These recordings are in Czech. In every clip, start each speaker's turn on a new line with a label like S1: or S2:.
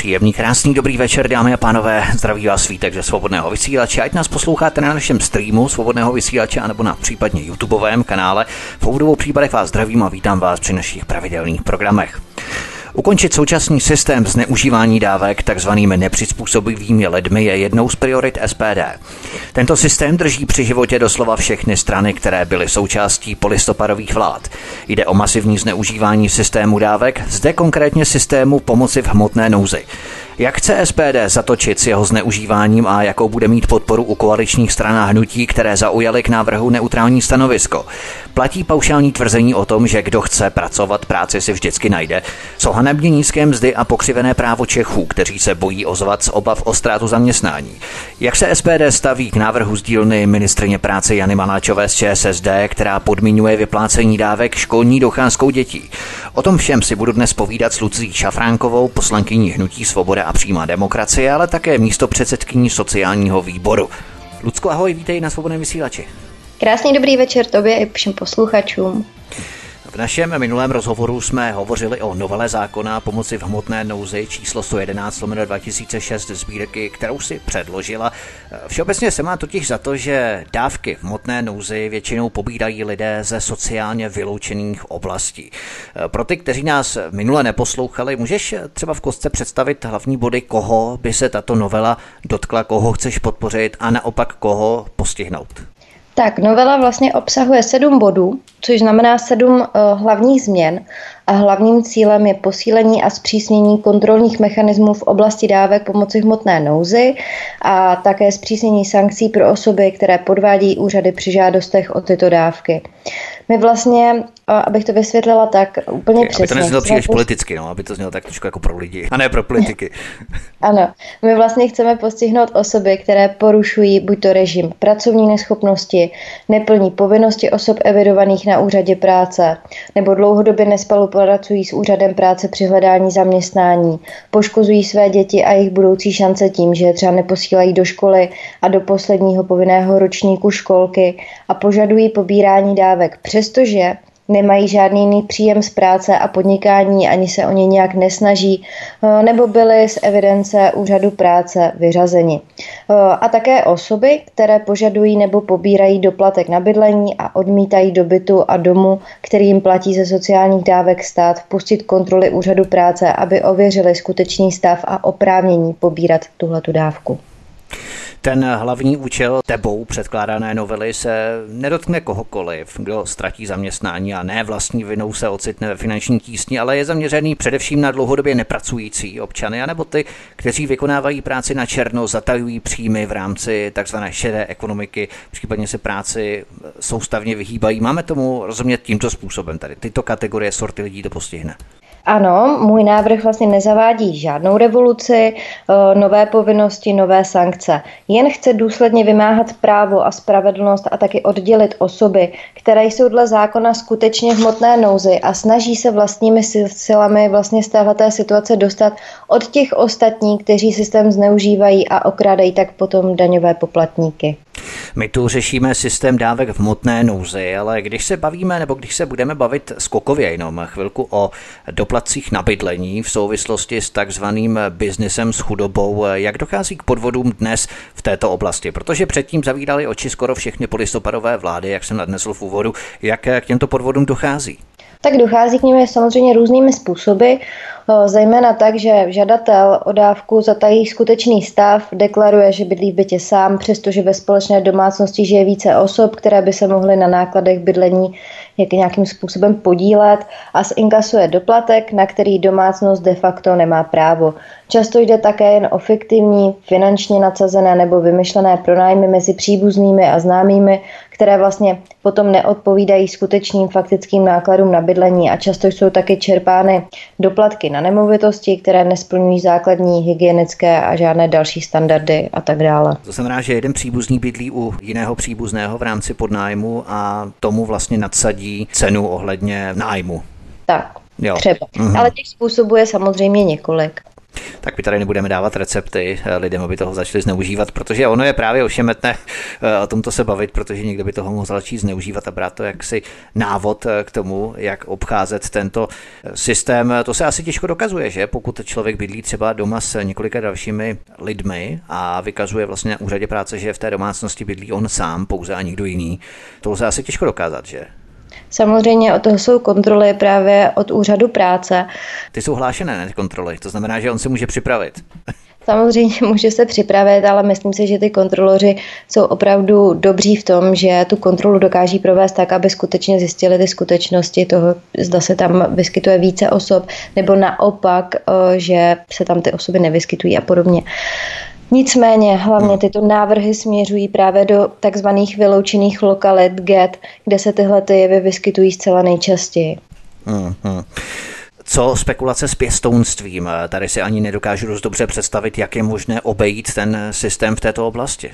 S1: Příjemný, krásný, dobrý večer, dámy a pánové. Zdraví vás svítek ze svobodného vysílače. Ať nás posloucháte na našem streamu svobodného vysílače anebo na případně YouTubeovém kanále. V obou případech vás zdravím a vítám vás při našich pravidelných programech. Ukončit současný systém zneužívání dávek takzvanými nepřizpůsobivými lidmi je jednou z priorit SPD. Tento systém drží při životě doslova všechny strany, které byly součástí polistopadových vlád. Jde o masivní zneužívání systému dávek, zde konkrétně systému pomoci v hmotné nouzi. Jak chce SPD zatočit s jeho zneužíváním a jakou bude mít podporu u koaličních stran a hnutí, které zaujaly k návrhu neutrální stanovisko? Platí paušální tvrzení o tom, že kdo chce pracovat, práci si vždycky najde. Co hanebně nízké mzdy a pokřivené právo Čechů, kteří se bojí ozvat z obav o ztrátu zaměstnání. Jak se SPD staví k návrhu z dílny ministrině práce Jany Maláčové z ČSSD, která podmiňuje vyplácení dávek školní docházkou dětí? O tom všem si budu dnes povídat s Lucí Šafránkovou, poslankyní Hnutí Svoboda a přímá demokracie, ale také místo předsedkyní sociálního výboru. Lucko, ahoj, vítej na Svobodném vysílači.
S2: Krásný dobrý večer tobě i všem posluchačům.
S1: V našem minulém rozhovoru jsme hovořili o novele zákona pomoci v hmotné nouzi číslo 111 2006 sbírky, kterou si předložila. Všeobecně se má totiž za to, že dávky v hmotné nouzi většinou pobírají lidé ze sociálně vyloučených oblastí. Pro ty, kteří nás minule neposlouchali, můžeš třeba v kostce představit hlavní body, koho by se tato novela dotkla, koho chceš podpořit a naopak koho postihnout?
S2: Tak, novela vlastně obsahuje sedm bodů, což znamená sedm uh, hlavních změn a hlavním cílem je posílení a zpřísnění kontrolních mechanismů v oblasti dávek pomoci hmotné nouzi a také zpřísnění sankcí pro osoby, které podvádí úřady při žádostech o tyto dávky. My vlastně, abych to vysvětlila tak úplně okay, přesně.
S1: Aby to neznělo příliš post... politicky, no, aby to znělo tak trošku jako pro lidi, a ne pro politiky.
S2: ano, my vlastně chceme postihnout osoby, které porušují buď to režim pracovní neschopnosti, neplní povinnosti osob evidovaných na úřadě práce, nebo dlouhodobě nespolupracují s úřadem práce při hledání zaměstnání, poškozují své děti a jejich budoucí šance tím, že třeba neposílají do školy a do posledního povinného ročníku školky a požadují pobírání dávek přes přestože nemají žádný jiný příjem z práce a podnikání, ani se o ně nějak nesnaží, eh, nebo byly z evidence úřadu práce vyřazeni. Eh, a také osoby, které požadují nebo pobírají doplatek na bydlení a odmítají do bytu a domu, který jim platí ze sociálních dávek stát, vpustit kontroly úřadu práce, aby ověřili skutečný stav a oprávnění pobírat tuhletu dávku.
S1: Ten hlavní účel tebou předkládané novely se nedotkne kohokoliv, kdo ztratí zaměstnání a ne vlastní vinou se ocitne ve finanční tísni, ale je zaměřený především na dlouhodobě nepracující občany, anebo ty, kteří vykonávají práci na černo, zatajují příjmy v rámci tzv. šedé ekonomiky, případně se práci soustavně vyhýbají. Máme tomu rozumět tímto způsobem tady. Tyto kategorie sorty lidí to postihne.
S2: Ano, můj návrh vlastně nezavádí žádnou revoluci, eh, nové povinnosti, nové sankce. Jen chce důsledně vymáhat právo a spravedlnost a taky oddělit osoby, které jsou dle zákona skutečně v hmotné nouzi a snaží se vlastními silami vlastně z téhleté situace dostat od těch ostatních, kteří systém zneužívají a okrádají tak potom daňové poplatníky.
S1: My tu řešíme systém dávek v motné nouzi, ale když se bavíme nebo když se budeme bavit skokově jenom chvilku o doplatcích na bydlení v souvislosti s takzvaným biznesem s chudobou, jak dochází k podvodům dnes v této oblasti? Protože předtím zavírali oči skoro všechny polistopadové vlády, jak jsem nadnesl v úvodu, jak k těmto podvodům dochází?
S2: Tak dochází k nim samozřejmě různými způsoby, zejména tak, že žadatel o dávku zatají skutečný stav, deklaruje, že bydlí v bytě sám, přestože ve společné domácnosti žije více osob, které by se mohly na nákladech bydlení jak nějakým způsobem podílet a zinkasuje doplatek, na který domácnost de facto nemá právo. Často jde také jen o fiktivní, finančně nadsazené nebo vymyšlené pronájmy mezi příbuznými a známými, které vlastně potom neodpovídají skutečným faktickým nákladům na bydlení a často jsou taky čerpány doplatky na nemovitosti, které nesplňují základní hygienické a žádné další standardy a tak dále.
S1: To znamená, že jeden příbuzný bydlí u jiného příbuzného v rámci podnájmu a tomu vlastně nadsadí cenu ohledně nájmu.
S2: Tak, jo. třeba. Mm-hmm. Ale těch způsobů je samozřejmě několik
S1: tak my tady nebudeme dávat recepty eh, lidem, aby toho začali zneužívat, protože ono je právě ošemetné eh, o tomto se bavit, protože někdo by toho mohl začít zneužívat a brát to jaksi návod eh, k tomu, jak obcházet tento systém. To se asi těžko dokazuje, že pokud člověk bydlí třeba doma s několika dalšími lidmi a vykazuje vlastně na úřadě práce, že v té domácnosti bydlí on sám pouze a nikdo jiný, to lze asi těžko dokázat, že?
S2: Samozřejmě od toho jsou kontroly právě od úřadu práce.
S1: Ty jsou hlášené, ne kontroly, to znamená, že on se může připravit.
S2: Samozřejmě může se připravit, ale myslím si, že ty kontroloři jsou opravdu dobří v tom, že tu kontrolu dokáží provést tak, aby skutečně zjistili ty skutečnosti toho, zda se tam vyskytuje více osob, nebo naopak, eh, že se tam ty osoby nevyskytují a podobně. Nicméně hlavně hmm. tyto návrhy směřují právě do takzvaných vyloučených lokalit GET, kde se tyhle ty jevy vyskytují zcela nejčastěji. Hmm.
S1: Co spekulace s pěstounstvím? Tady si ani nedokážu dost dobře představit, jak je možné obejít ten systém v této oblasti.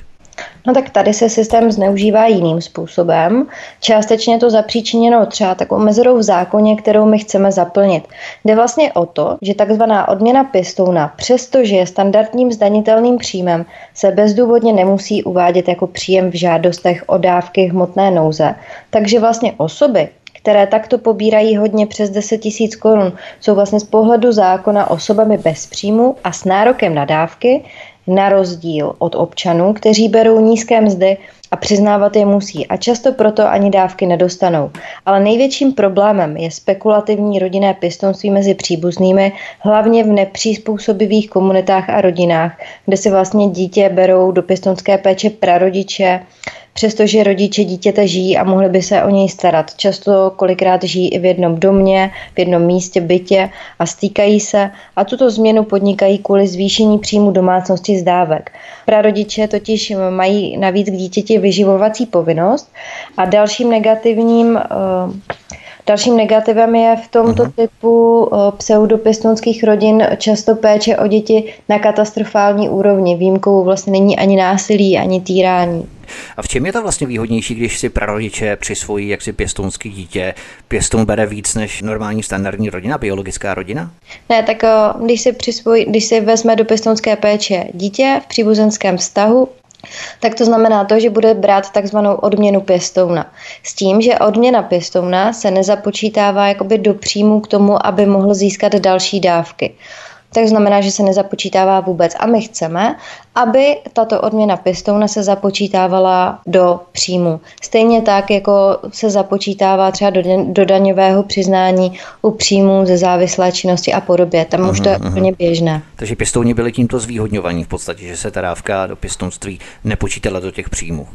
S2: No tak tady se systém zneužívá jiným způsobem. Částečně to zapříčiněno třeba takovou mezerou v zákoně, kterou my chceme zaplnit. Jde vlastně o to, že takzvaná odměna pěstouna, přestože je standardním zdanitelným příjmem, se bezdůvodně nemusí uvádět jako příjem v žádostech o dávky hmotné nouze. Takže vlastně osoby, které takto pobírají hodně přes 10 tisíc korun, jsou vlastně z pohledu zákona osobami bez příjmu a s nárokem na dávky, na rozdíl od občanů, kteří berou nízké mzdy a přiznávat je musí a často proto ani dávky nedostanou. Ale největším problémem je spekulativní rodinné pěstounství mezi příbuznými, hlavně v nepřizpůsobivých komunitách a rodinách, kde si vlastně dítě berou do pěstounské péče prarodiče, přestože rodiče dítěte žijí a mohli by se o něj starat. Často kolikrát žijí i v jednom domě, v jednom místě, bytě a stýkají se a tuto změnu podnikají kvůli zvýšení příjmu domácnosti z dávek. Prarodiče totiž mají navíc k dítěti vyživovací povinnost a dalším negativním uh, Dalším negativem je v tomto uh-huh. typu pseudopěstounských rodin často péče o děti na katastrofální úrovni. Výjimkou vlastně není ani násilí, ani týrání.
S1: A v čem je to vlastně výhodnější, když si prarodiče přisvojí jaksi pěstounský dítě? Pěstoun bere víc než normální standardní rodina, biologická rodina?
S2: Ne, tak když si, přisvojí, když si vezme do pěstounské péče dítě v příbuzenském vztahu, tak to znamená to, že bude brát takzvanou odměnu pěstouna. S tím, že odměna pěstouna se nezapočítává jakoby do příjmu k tomu, aby mohl získat další dávky tak znamená, že se nezapočítává vůbec. A my chceme, aby tato odměna pěstouna se započítávala do příjmu. Stejně tak, jako se započítává třeba do, do daňového přiznání u příjmů ze závislé činnosti a podobě. Tam aha, už to je aha. úplně běžné.
S1: Takže pěstouni byli tímto zvýhodňovaní v podstatě, že se ta dávka do pěstounství nepočítala do těch příjmů.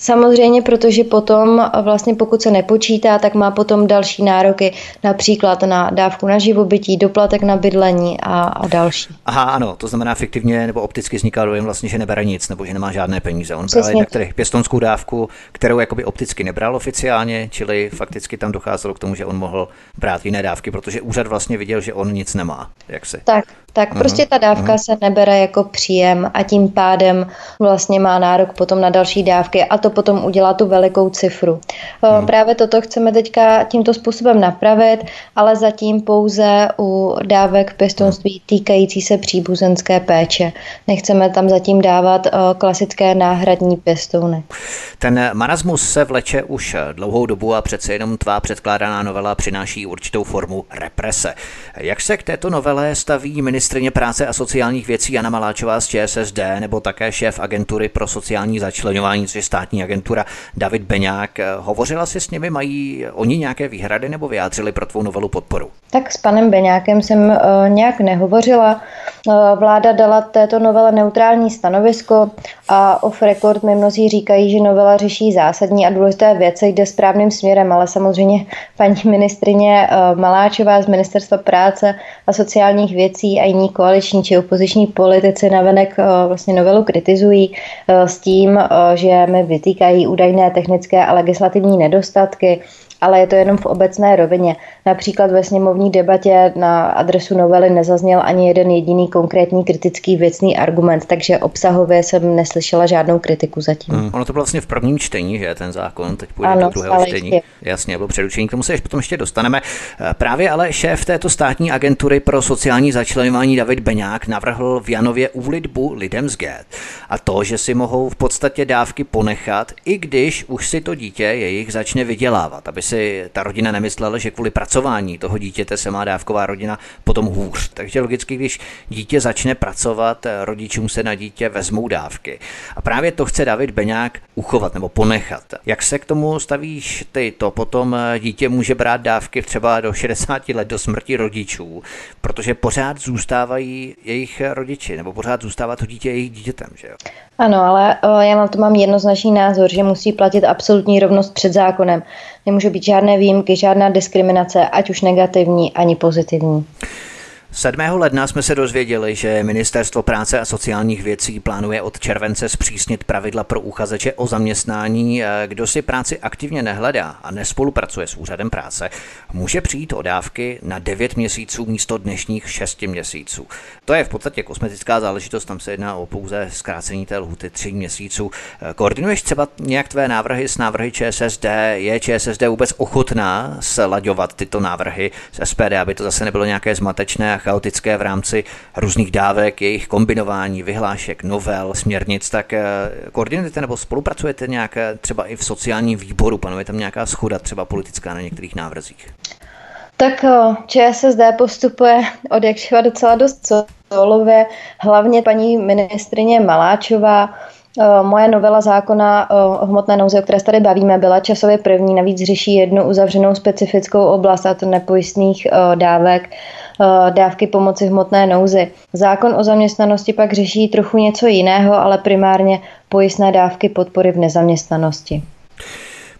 S2: Samozřejmě, protože potom vlastně pokud se nepočítá, tak má potom další nároky, například na dávku na živobytí, doplatek na bydlení a, a další.
S1: Aha, ano, to znamená fiktivně nebo opticky vzniká dojem vlastně, že nebere nic nebo že nemá žádné peníze. On bral jednak tedy pěstonskou dávku, kterou jakoby opticky nebral oficiálně, čili fakticky tam docházelo k tomu, že on mohl brát jiné dávky, protože úřad vlastně viděl, že on nic nemá. Jak se?
S2: Tak, tak uh-huh, prostě ta dávka uh-huh. se nebere jako příjem a tím pádem vlastně má nárok potom na další dávky a to potom udělá tu velikou cifru. Hmm. Právě toto chceme teďka tímto způsobem napravit, ale zatím pouze u dávek pěstounství týkající se příbuzenské péče. Nechceme tam zatím dávat eh, klasické náhradní pěstouny.
S1: Ten marasmus se vleče už dlouhou dobu a přece jenom tvá předkládaná novela přináší určitou formu represe. Jak se k této novele staví ministrině práce a sociálních věcí Jana Maláčová z ČSSD nebo také šéf agentury pro sociální začlenování, což je státní agentura David Beňák. Hovořila si s nimi, mají oni nějaké výhrady nebo vyjádřili pro tvou novelu podporu?
S2: Tak s panem Beňákem jsem uh, nějak nehovořila. Vláda dala této novele neutrální stanovisko a off record mi mnozí říkají, že novela řeší zásadní a důležité věci, jde správným směrem, ale samozřejmě paní ministrině Maláčová z Ministerstva práce a sociálních věcí a jiní koaliční či opoziční politici navenek vlastně novelu kritizují s tím, že mi vytýkají údajné technické a legislativní nedostatky, ale je to jenom v obecné rovině. Například ve sněmovní debatě na adresu novely nezazněl ani jeden jediný konkrétní kritický věcný argument, takže obsahově jsem neslyšela žádnou kritiku zatím. Hmm,
S1: ono to bylo vlastně v prvním čtení, že ten zákon, teď půjde ano, do druhého čtení. Ještě. Jasně, bylo přeručení, k tomu se ještě potom ještě dostaneme. Eh, právě ale šéf této státní agentury pro sociální začlenování David Beňák navrhl v Janově úlitbu lidem z GET a to, že si mohou v podstatě dávky ponechat, i když už si to dítě jejich začne vydělávat, aby si ta rodina nemyslela, že kvůli pracování toho dítěte se má dávková rodina potom hůř. Takže logicky, když dítě začne pracovat, rodičům se na dítě vezmou dávky. A právě to chce David Beňák uchovat nebo ponechat. Jak se k tomu stavíš ty? To potom dítě může brát dávky třeba do 60 let do smrti rodičů, protože pořád zůstávají jejich rodiči, nebo pořád zůstává to dítě jejich dítětem, že jo?
S2: Ano, ale já na to mám jednoznačný názor, že musí platit absolutní rovnost před zákonem. Nemůže být žádné výjimky, žádná diskriminace, ať už negativní, ani pozitivní.
S1: 7. ledna jsme se dozvěděli, že Ministerstvo práce a sociálních věcí plánuje od července zpřísnit pravidla pro uchazeče o zaměstnání. Kdo si práci aktivně nehledá a nespolupracuje s úřadem práce, může přijít o dávky na 9 měsíců místo dnešních 6 měsíců. To je v podstatě kosmetická záležitost, tam se jedná o pouze zkrácení té lhuty 3 měsíců. Koordinuješ třeba nějak tvé návrhy s návrhy ČSSD? Je ČSSD vůbec ochotná slaďovat tyto návrhy s SPD, aby to zase nebylo nějaké zmatečné chaotické v rámci různých dávek, jejich kombinování, vyhlášek, novel, směrnic, tak eh, koordinujete nebo spolupracujete nějak eh, třeba i v sociálním výboru, panuje tam nějaká schoda třeba politická na některých návrzích?
S2: Tak eh, ČSSD postupuje od jakživa docela dost solově, hlavně paní ministrině Maláčová, Moje novela zákona o hmotné nouzi, o které se tady bavíme, byla časově první, navíc řeší jednu uzavřenou specifickou oblast, a to nepojistných dávek dávky pomoci v hmotné nouzi. Zákon o zaměstnanosti pak řeší trochu něco jiného, ale primárně pojistné dávky podpory v nezaměstnanosti.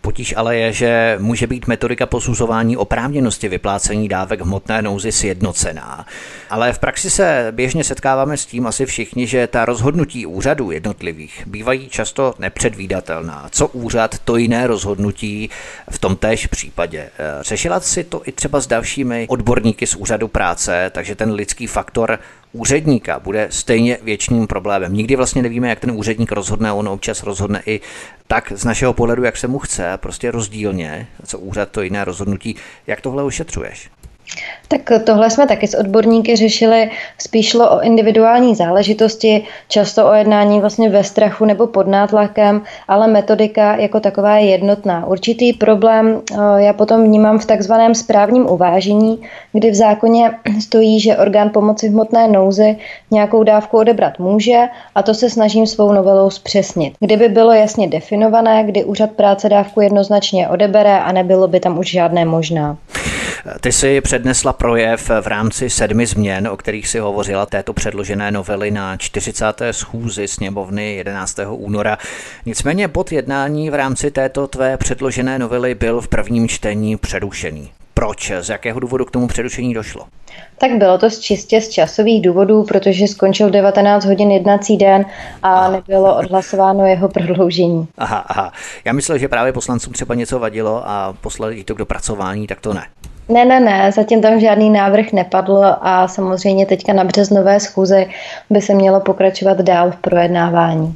S1: Potíž ale je, že může být metodika posuzování oprávněnosti vyplácení dávek hmotné nouzy sjednocená. Ale v praxi se běžně setkáváme s tím asi všichni, že ta rozhodnutí úřadů jednotlivých bývají často nepředvídatelná. Co úřad, to jiné rozhodnutí v tom též případě. Řešila si to i třeba s dalšími odborníky z úřadu práce, takže ten lidský faktor úředníka bude stejně věčným problémem. Nikdy vlastně nevíme, jak ten úředník rozhodne, on občas rozhodne i tak z našeho pohledu, jak se mu chce, prostě rozdílně, co úřad, to jiné rozhodnutí. Jak tohle ošetřuješ?
S2: Tak tohle jsme taky s odborníky řešili. Spíš šlo o individuální záležitosti, často o jednání vlastně ve strachu nebo pod nátlakem, ale metodika jako taková je jednotná. Určitý problém eh, já potom vnímám v takzvaném správním uvážení, kdy v zákoně stojí, že orgán pomoci v hmotné nouzi nějakou dávku odebrat může a to se snažím svou novelou zpřesnit. Kdyby bylo jasně definované, kdy úřad práce dávku jednoznačně odebere a nebylo by tam už žádné možná.
S1: Ty si přednesla projev v rámci sedmi změn, o kterých si hovořila této předložené novely na 40. schůzi sněmovny 11. února. Nicméně bod jednání v rámci této tvé předložené novely byl v prvním čtení přerušený. Proč? Z jakého důvodu k tomu přerušení došlo?
S2: Tak bylo to čistě z časových důvodů, protože skončil 19 hodin jednací den a aha. nebylo odhlasováno jeho prodloužení.
S1: Aha, aha. Já myslel, že právě poslancům třeba něco vadilo a poslali to k dopracování, tak to ne.
S2: Ne, ne, ne, zatím tam žádný návrh nepadl a samozřejmě teďka na březnové schůzi by se mělo pokračovat dál v projednávání.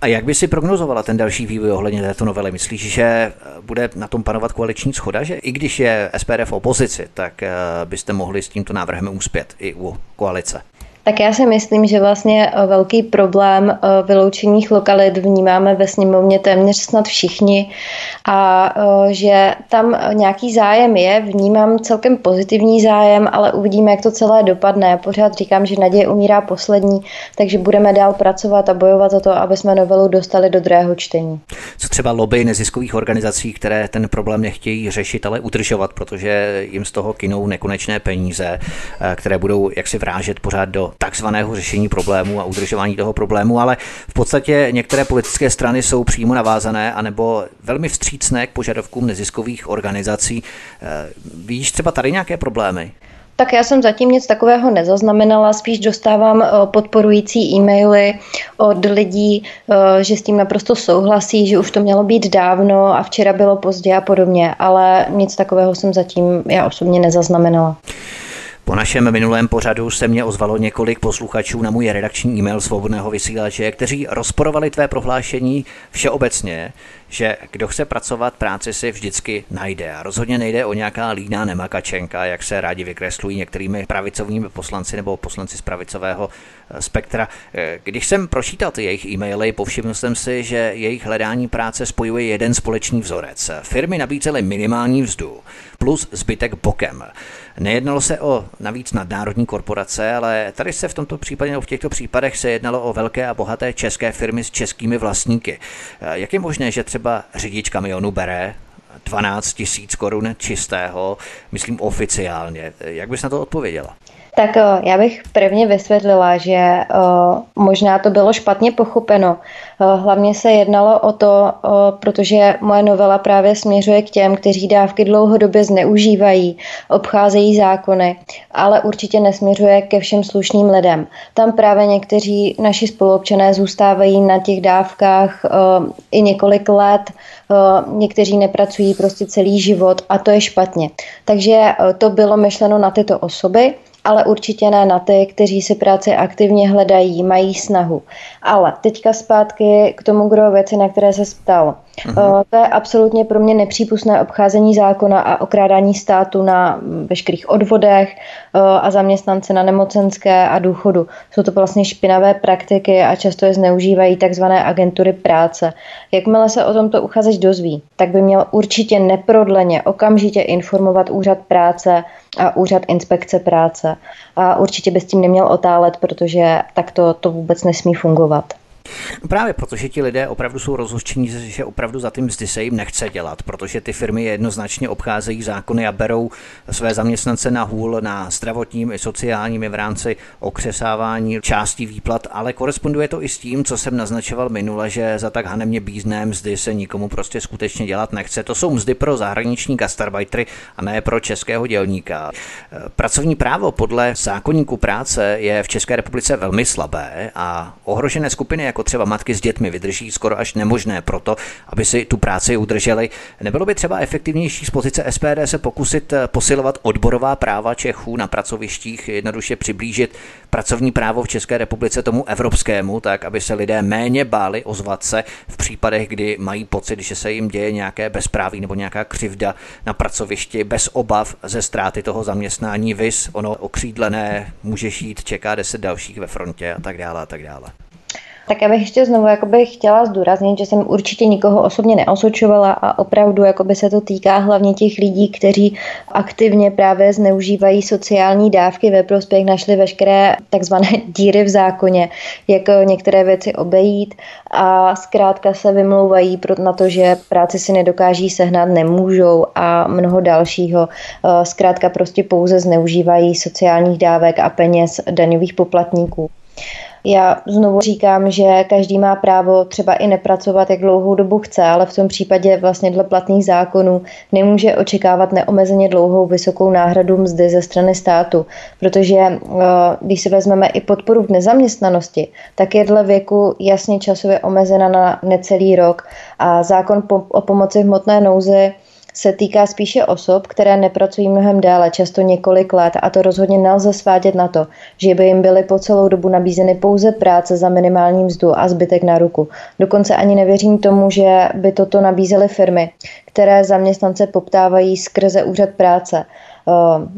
S1: A jak by si prognozovala ten další vývoj ohledně této novely? Myslíš, že bude na tom panovat koaliční schoda, že i když je SPD v opozici, tak eh, byste mohli s tímto návrhem úspět i u koalice?
S2: Tak já si myslím, že vlastně eh, velký problém eh, vyloučených lokalit vnímáme ve sněmovně téměř snad všichni a eh, že tam nějaký zájem je, vnímám celkem pozitivní zájem, ale uvidíme, jak to celé dopadne. Já pořád říkám, že naděje umírá poslední, takže budeme dál pracovat a bojovat za to, aby jsme novelu dostali do druhého čtení.
S1: Co třeba lobby neziskových organizací, které ten problém nechtějí řešit, ale udržovat, protože jim z toho kinou nekonečné peníze, které budou jaksi vrážet pořád do takzvaného řešení problému a udržování toho problému, ale v podstatě některé politické strany jsou přímo navázané anebo velmi vstřícné k požadavkům neziskových organizací. Eh, víš třeba tady nějaké problémy?
S2: Tak já jsem zatím nic takového nezaznamenala, spíš dostávám eh, podporující e-maily od lidí, eh, že s tím naprosto souhlasí, že už to mělo být dávno a včera bylo pozdě a podobně, ale nic takového jsem zatím já osobně nezaznamenala.
S1: Po našem minulém pořadu se mě ozvalo několik posluchačů na můj redakční e-mail svobodného vysílače, kteří rozporovali tvé prohlášení všeobecně, že kdo chce pracovat, práci si vždycky najde. A rozhodně nejde o nějaká líná nemakačenka, jak se rádi vykreslují některými pravicovými poslanci nebo poslanci z pravicového eh, spektra. Eh, když jsem pročítal ty jejich e-maily, povšiml jsem si, že jejich hledání práce spojuje jeden společný vzorec. Firmy nabízely minimální vzdu plus zbytek bokem. Nejednalo se o navíc nadnárodní korporace, ale tady se v tomto případě nebo v těchto případech se jednalo o velké a bohaté české firmy s českými vlastníky. Eh, jak je možné, že třeba řidič kamionu bere 12 tisíc korun čistého, myslím oficiálně. Jak bys na to odpověděla?
S2: Tak eh, já bych prvně vysvětlila, že eh, možná to bylo špatně pochopeno. Eh, hlavně se jednalo o to, protože moje novela právě směřuje k těm, kteří dávky dlouhodobě zneužívají, obcházejí zákony, ale určitě nesměřuje ke všem slušným lidem. Tam právě někteří naši spoluobčané zůstávají na těch dávkách i několik let, někteří nepracují prostě celý život a to je špatně. Takže to bylo myšleno na tyto osoby ale určitě ne na ty, kteří si práci aktivně hledají, mají snahu. Ale teďka zpátky k tomu, kdo věci, na které se ptal. Uh-huh. To je absolutně pro mě nepřípustné obcházení zákona a okrádání státu na veškerých odvodech eh, a zaměstnance na nemocenské a důchodu. Jsou to vlastně špinavé praktiky a často je zneužívají takzvané agentury práce. Jakmile se o tomto uchazeč dozví, tak by měl určitě neprodleně okamžitě informovat úřad práce a úřad inspekce práce. A určitě by s tím neměl otálet, protože takto to vůbec nesmí fungovat.
S1: Právě protože ti lidé opravdu jsou rozhořčení, že opravdu za tím mzdy se jim nechce dělat, protože ty firmy jednoznačně obcházejí zákony a berou své zaměstnance na hůl na zdravotním i sociálním i v rámci okřesávání částí výplat, ale koresponduje to i s tím, co jsem naznačoval minule, že za tak hanemně bízné mzdy se nikomu prostě skutečně dělat nechce. To jsou mzdy pro zahraniční gastarbajtry a ne pro českého dělníka. Pracovní právo podle zákonníku práce je v České republice velmi slabé a ohrožené skupiny jako třeba matky s dětmi vydrží skoro až nemožné proto, aby si tu práci udrželi. Nebylo by třeba efektivnější z pozice SPD se pokusit eh, posilovat odborová práva Čechů na pracovištích, jednoduše přiblížit pracovní právo v České republice tomu evropskému, tak aby se lidé méně báli ozvat se v případech, kdy mají pocit, že se jim děje nějaké bezpráví nebo nějaká křivda na pracovišti bez obav ze ztráty toho zaměstnání. Vys, ono okřídlené, může jít, čeká deset dalších ve frontě a tak dále a tak dále.
S2: Tak já bych ještě znovu jakoby chtěla zdůraznit, že jsem určitě nikoho osobně neosočovala a opravdu jakoby se to týká hlavně těch lidí, kteří aktivně právě zneužívají sociální dávky ve prospěch, našli veškeré takzvané díry v zákoně, jak některé věci obejít a zkrátka se vymlouvají na to, že práci si nedokáží sehnat, nemůžou a mnoho dalšího. Zkrátka prostě pouze zneužívají sociálních dávek a peněz daňových poplatníků. Já znovu říkám, že každý má právo třeba i nepracovat, jak dlouhou dobu chce, ale v tom případě vlastně dle platných zákonů nemůže očekávat neomezeně dlouhou vysokou náhradu mzdy ze strany státu, protože eh, když si vezmeme i podporu v nezaměstnanosti, tak je dle věku jasně časově omezena na necelý rok a zákon o pomoci v hmotné nouzi se týká spíše osob, které nepracují mnohem déle, často několik let a to rozhodně nelze svádět na to, že by jim byly po celou dobu nabízeny pouze práce za minimální mzdu a zbytek na ruku. Dokonce ani nevěřím tomu, že by toto nabízely firmy, které zaměstnance poptávají skrze úřad práce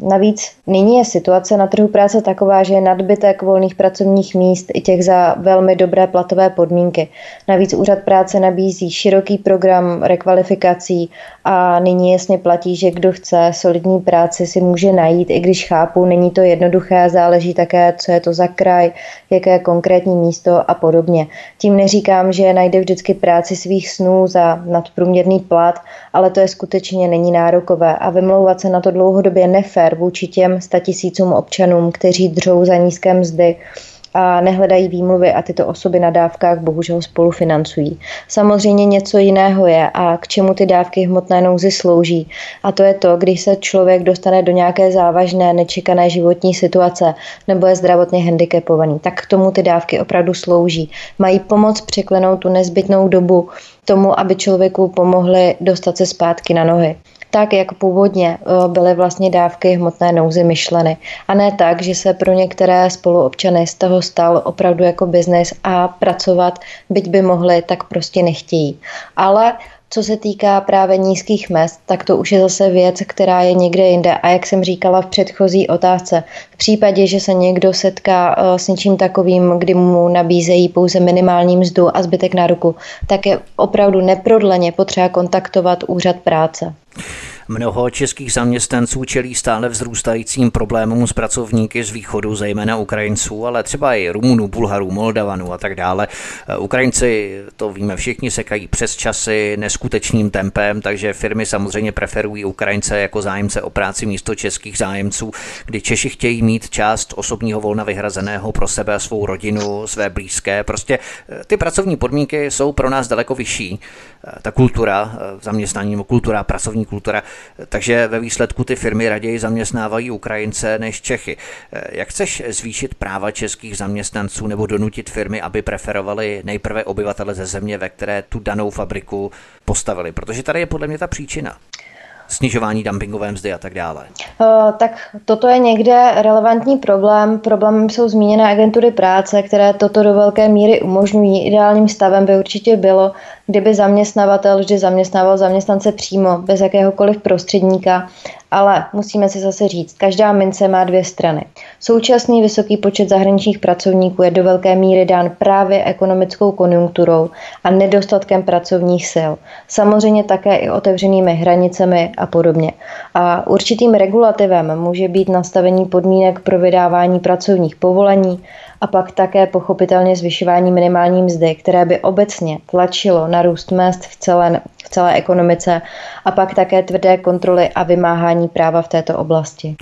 S2: navíc nyní je situace na trhu práce taková, že je nadbytek volných pracovních míst i těch za velmi dobré platové podmínky. Navíc úřad práce nabízí široký program rekvalifikací a nyní jasně platí, že kdo chce solidní práci si může najít, i když chápu, není to jednoduché, záleží také, co je to za kraj, jaké konkrétní místo a podobně. Tím neříkám, že najde vždycky práci svých snů za nadprůměrný plat, ale to je skutečně není nárokové a vymlouvat se na to dlouhodobě dlouhodobě nefér vůči těm statisícům občanům, kteří dřou za nízké mzdy a nehledají výmluvy a tyto osoby na dávkách bohužel spolufinancují. Samozřejmě něco jiného je a k čemu ty dávky hmotné nouzy slouží. A to je to, když se člověk dostane do nějaké závažné, nečekané životní situace nebo je zdravotně handicapovaný, tak k tomu ty dávky opravdu slouží. Mají pomoc překlenout tu nezbytnou dobu tomu, aby člověku pomohli dostat se zpátky na nohy tak, jak původně eh, byly vlastně dávky hmotné nouzy myšleny. A ne tak, že se pro některé spoluobčany z toho stal opravdu jako biznis a pracovat, byť by mohli, tak prostě nechtějí. Ale co se týká právě nízkých mest, tak to už je zase věc, která je někde jinde. A jak jsem říkala v předchozí otázce, v případě, že se někdo setká eh, s něčím takovým, kdy mu nabízejí pouze minimální mzdu a zbytek na ruku, tak je opravdu neprodleně potřeba kontaktovat úřad práce.
S1: Mnoho českých zaměstnanců čelí stále vzrůstajícím problémům s pracovníky z východu, zejména Ukrajinců, ale třeba i Rumunů, Bulharů, Moldavanů a tak dále. Ukrajinci, to víme všichni, sekají přes časy neskutečným tempem, takže firmy samozřejmě preferují Ukrajince jako zájemce o práci místo českých zájemců, kdy Češi chtějí mít část osobního volna vyhrazeného pro sebe a svou rodinu, své blízké. Prostě eh, ty pracovní podmínky jsou pro nás daleko vyšší. Eh, ta kultura eh, zaměstnání, kultura, pracovní kultura takže ve výsledku ty firmy raději zaměstnávají Ukrajince než Čechy. Jak chceš zvýšit práva českých zaměstnanců nebo donutit firmy, aby preferovali nejprve obyvatele ze země, ve které tu danou fabriku postavili? Protože tady je podle mě ta příčina snižování dumpingové mzdy a tak dále?
S2: Uh, tak toto je někde relevantní problém. Problémem jsou zmíněné agentury práce, které toto do velké míry umožňují. Ideálním stavem by určitě bylo, kdyby zaměstnavatel vždy zaměstnával zaměstnance přímo, bez jakéhokoliv prostředníka, ale musíme si zase říct, každá mince má dvě strany. Současný vysoký počet zahraničních pracovníků je do velké míry dán právě ekonomickou konjunkturou a nedostatkem pracovních sil. Samozřejmě také i otevřenými hranicemi a podobně. A určitým regulativem může být nastavení podmínek pro vydávání pracovních povolení, a pak také pochopitelně zvyšování minimální mzdy, které by obecně tlačilo na růst mest v celé, v celé ekonomice a pak také tvrdé kontroly a vymáhání práva v této oblasti.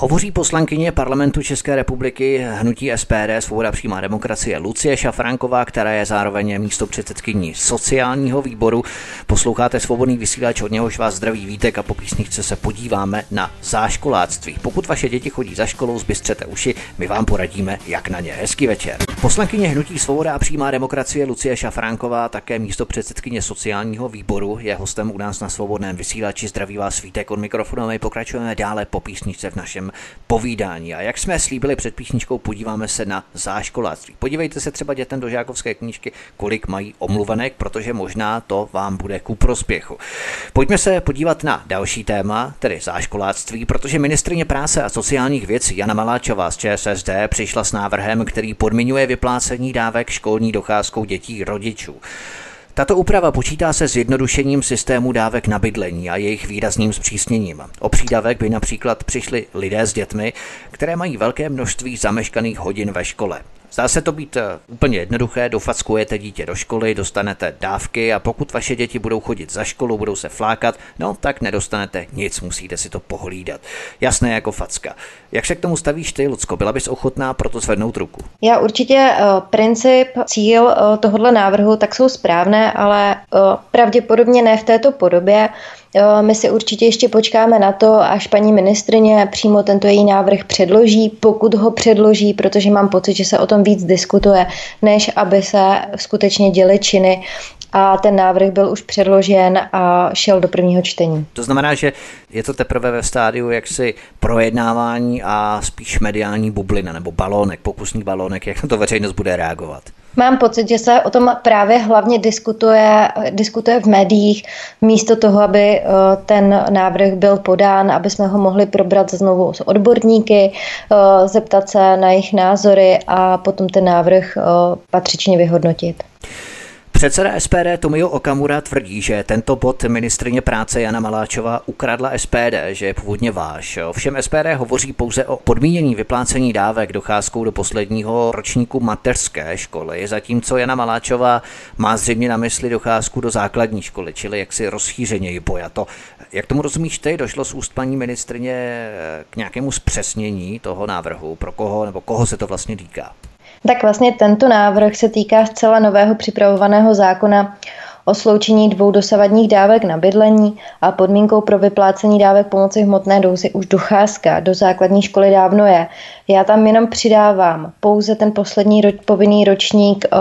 S1: Hovoří poslankyně parlamentu České republiky hnutí SPD Svoboda přímá demokracie Lucie Šafránková, která je zároveň místo předsedkyní sociálního výboru. Posloucháte svobodný vysílač, od něhož vás zdraví vítek a po písničce se podíváme na záškoláctví. Pokud vaše děti chodí za školou, zbystřete uši, my vám poradíme, jak na ně. Hezký večer. Poslankyně hnutí Svoboda a přímá demokracie Lucie Šafránková, také místo předsedkyně sociálního výboru, je hostem u nás na svobodném vysílači. Zdraví vás vítek od mikrofonu. My pokračujeme dále po písničce v našem povídání. A jak jsme slíbili před písničkou, podíváme se na záškoláctví. Podívejte se třeba dětem do žákovské knížky, kolik mají omluvenek, protože možná to vám bude ku prospěchu. Pojďme se podívat na další téma, tedy záškoláctví, protože ministrině práce a sociálních věcí Jana Maláčová z ČSSD přišla s návrhem, který podmiňuje vyplácení dávek školní docházkou dětí rodičů. Tato úprava počítá se zjednodušením systému dávek na bydlení a jejich výrazným zpřísněním. O přídavek by například přišli lidé s dětmi, které mají velké množství zameškaných hodin ve škole. Zdá se to být eh, úplně jednoduché, dofackujete dítě do školy, dostanete dávky a pokud vaše děti budou chodit za školu, budou se flákat, no tak nedostanete nic, musíte si to pohlídat. Jasné jako facka. Jak se k tomu stavíš ty, Lucko? Byla bys ochotná proto zvednout ruku?
S2: Já určitě uh, princip, cíl uh, tohohle návrhu tak jsou správné, ale pravděpodobně ne v této podobě. My si určitě ještě počkáme na to, až paní ministrině přímo tento její návrh předloží, pokud ho předloží, protože mám pocit, že se o tom víc diskutuje, než aby se skutečně děly činy a ten návrh byl už předložen a šel do prvního čtení.
S1: To znamená, že je to teprve ve stádiu jaksi projednávání a spíš mediální bublina nebo balónek, pokusný balónek, jak na to veřejnost bude reagovat.
S2: Mám pocit, že se o tom právě hlavně diskutuje, diskutuje v médiích, místo toho, aby eh, ten návrh byl podán, aby jsme ho mohli probrat znovu s odborníky, eh, zeptat se na jejich názory a potom ten návrh eh, patřičně vyhodnotit.
S1: Předseda SPD Tomio Okamura tvrdí, že tento bod ministrině práce Jana Maláčová ukradla SPD, že je původně váš. Ovšem SPD hovoří pouze o podmínění vyplácení dávek docházkou do posledního ročníku mateřské školy, zatímco Jana Maláčová má zřejmě na mysli docházku do základní školy, čili jaksi rozšířeně pojato. Jak tomu rozumíš ty? Došlo z úst paní ministrině k nějakému zpřesnění toho návrhu? Pro koho nebo koho se to vlastně týká?
S2: Tak vlastně tento návrh se týká zcela nového připravovaného zákona o sloučení dvou dosavadních dávek na bydlení a podmínkou pro vyplácení dávek pomoci hmotné douzy už docházka do základní školy dávno je. Já tam jenom přidávám pouze ten poslední ro- povinný ročník o,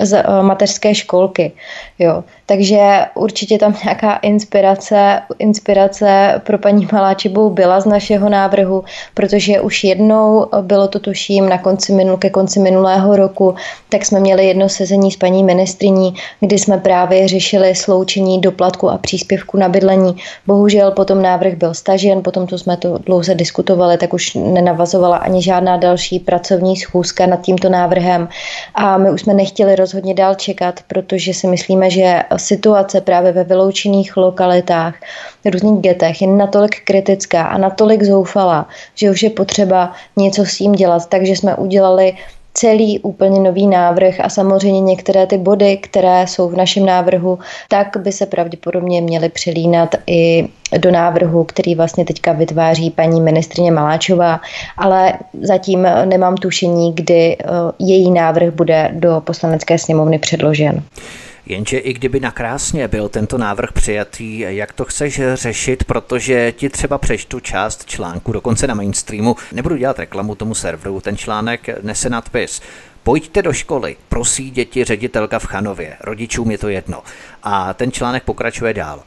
S2: z o, mateřské školky. Jo. Takže určitě tam nějaká inspirace, inspirace pro paní Maláčibou byla z našeho návrhu, protože už jednou bylo to tuším na konci minul, ke konci minulého roku, tak jsme měli jedno sezení s paní ministriní, kdy jsme právě řešili sloučení doplatku a příspěvku na bydlení. Bohužel potom návrh byl stažen, potom to jsme to dlouze diskutovali, tak už nenavazovala ani žádná další pracovní schůzka nad tímto návrhem a my už jsme nechtěli rozhodně dál čekat, protože si myslíme, že situace právě ve vyloučených lokalitách, různých getech je natolik kritická a natolik zoufalá, že už je potřeba něco s tím dělat. Takže jsme udělali celý úplně nový návrh a samozřejmě některé ty body, které jsou v našem návrhu, tak by se pravděpodobně měly přelínat i do návrhu, který vlastně teďka vytváří paní ministrině Maláčová, ale zatím nemám tušení, kdy eh, její návrh bude do poslanecké sněmovny předložen.
S1: Jenže i kdyby nakrásně byl tento návrh přijatý, jak to chceš řešit, protože ti třeba přečtu část článku, dokonce na mainstreamu, nebudu dělat reklamu tomu serveru, ten článek nese nadpis Pojďte do školy, prosí děti ředitelka v Chanově, rodičům je to jedno. A ten článek pokračuje dál.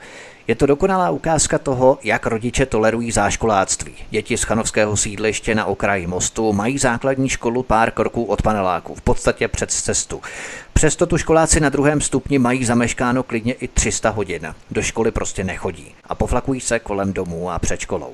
S1: Je to dokonalá ukázka toho, jak rodiče tolerují záškoláctví. Děti z chanovského sídliště na okraji mostu mají základní školu pár kroků od paneláku, v podstatě před cestu. Přesto tu školáci na druhém stupni mají zameškáno klidně i 300 hodin. Do školy prostě nechodí a poflakují se kolem domů a před školou.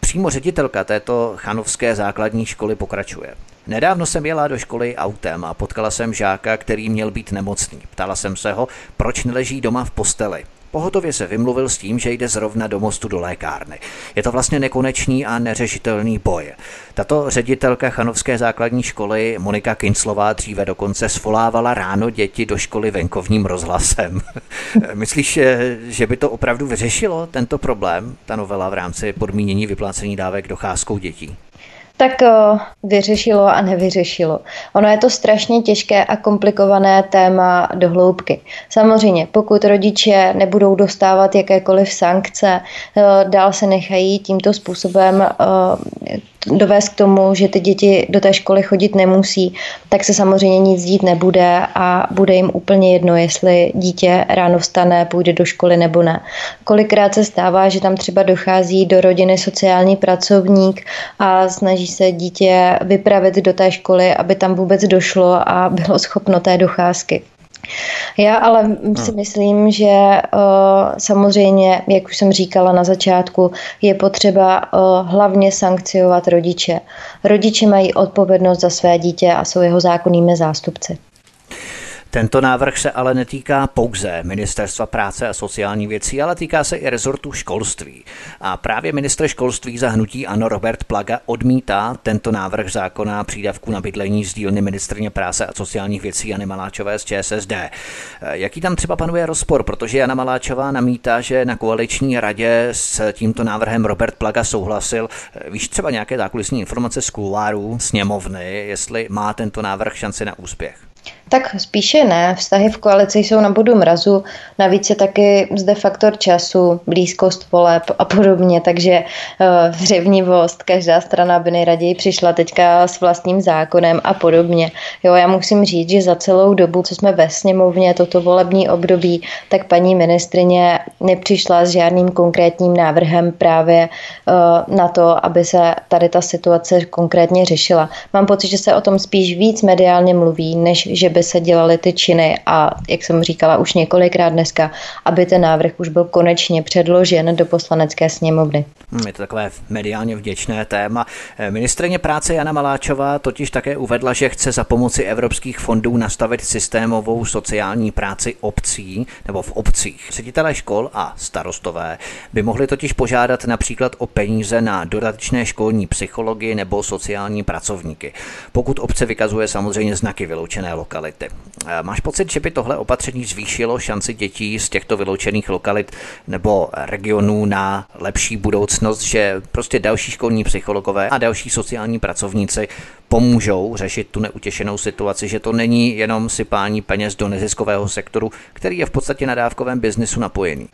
S1: Přímo ředitelka této chanovské základní školy pokračuje. Nedávno jsem jela do školy autem a potkala jsem žáka, který měl být nemocný. Ptala jsem se ho, proč neleží doma v posteli. Pohotově se vymluvil s tím, že jde zrovna do mostu do lékárny. Je to vlastně nekonečný a neřešitelný boj. Tato ředitelka Chanovské základní školy Monika Kinclová dříve dokonce svolávala ráno děti do školy venkovním rozhlasem. Myslíš, že by to opravdu vyřešilo tento problém, ta novela v rámci podmínění vyplácení dávek docházkou dětí?
S2: Tak eh, vyřešilo a nevyřešilo. Ono je to strašně těžké a komplikované téma do hloubky. Samozřejmě, pokud rodiče nebudou dostávat jakékoliv sankce, eh, dál se nechají tímto způsobem eh, dovést k tomu, že ty děti do té školy chodit nemusí, tak se samozřejmě nic dít nebude a bude jim úplně jedno, jestli dítě ráno vstane, půjde do školy nebo ne. Kolikrát se stává, že tam třeba dochází do rodiny sociální pracovník a snaží se dítě vypravit do té školy, aby tam vůbec došlo a bylo schopno té docházky. Já ale si hmm. myslím, že uh, samozřejmě, jak už jsem říkala na začátku, je potřeba uh, hlavně sankciovat rodiče. Rodiče mají odpovědnost za své dítě a jsou jeho zákonnými zástupci.
S1: Tento návrh se ale netýká pouze Ministerstva práce a sociální věcí, ale týká se i rezortu školství. A právě ministr školství za hnutí Ano Robert Plaga odmítá tento návrh zákona přídavku na bydlení z dílny ministrně práce a sociálních věcí Jany Maláčové z ČSSD. Jaký tam třeba panuje rozpor, protože Jana Maláčová namítá, že na koaliční radě s tímto návrhem Robert Plaga souhlasil. Víš třeba nějaké zákulisní informace z kulvárů sněmovny, jestli má tento návrh šanci na úspěch?
S2: Tak spíše ne. Vztahy v koalici jsou na bodu mrazu. Navíc je taky zde faktor času, blízkost voleb a podobně, takže uh, vřevnivost, každá strana by nejraději přišla teďka s vlastním zákonem a podobně. Jo, já musím říct, že za celou dobu, co jsme ve sněmovně, toto volební období, tak paní ministrině nepřišla s žádným konkrétním návrhem právě uh, na to, aby se tady ta situace konkrétně řešila. Mám pocit, že se o tom spíš víc mediálně mluví, než že by se dělaly ty činy a, jak jsem říkala už několikrát dneska, aby ten návrh už byl konečně předložen do poslanecké sněmovny.
S1: Je to takové mediálně vděčné téma. Ministrině práce Jana Maláčová totiž také uvedla, že chce za pomoci evropských fondů nastavit systémovou sociální práci obcí nebo v obcích. Ředitelé škol a starostové by mohli totiž požádat například o peníze na dodatečné školní psychologii nebo sociální pracovníky, pokud obce vykazuje samozřejmě znaky vyloučené lokality. Máš pocit, že by tohle opatření zvýšilo šanci dětí z těchto vyloučených lokalit nebo regionů na lepší budoucnost, že prostě další školní psychologové a další sociální pracovníci pomůžou řešit tu neutěšenou situaci, že to není jenom sypání peněz do neziskového sektoru, který je v podstatě na dávkovém biznisu napojený.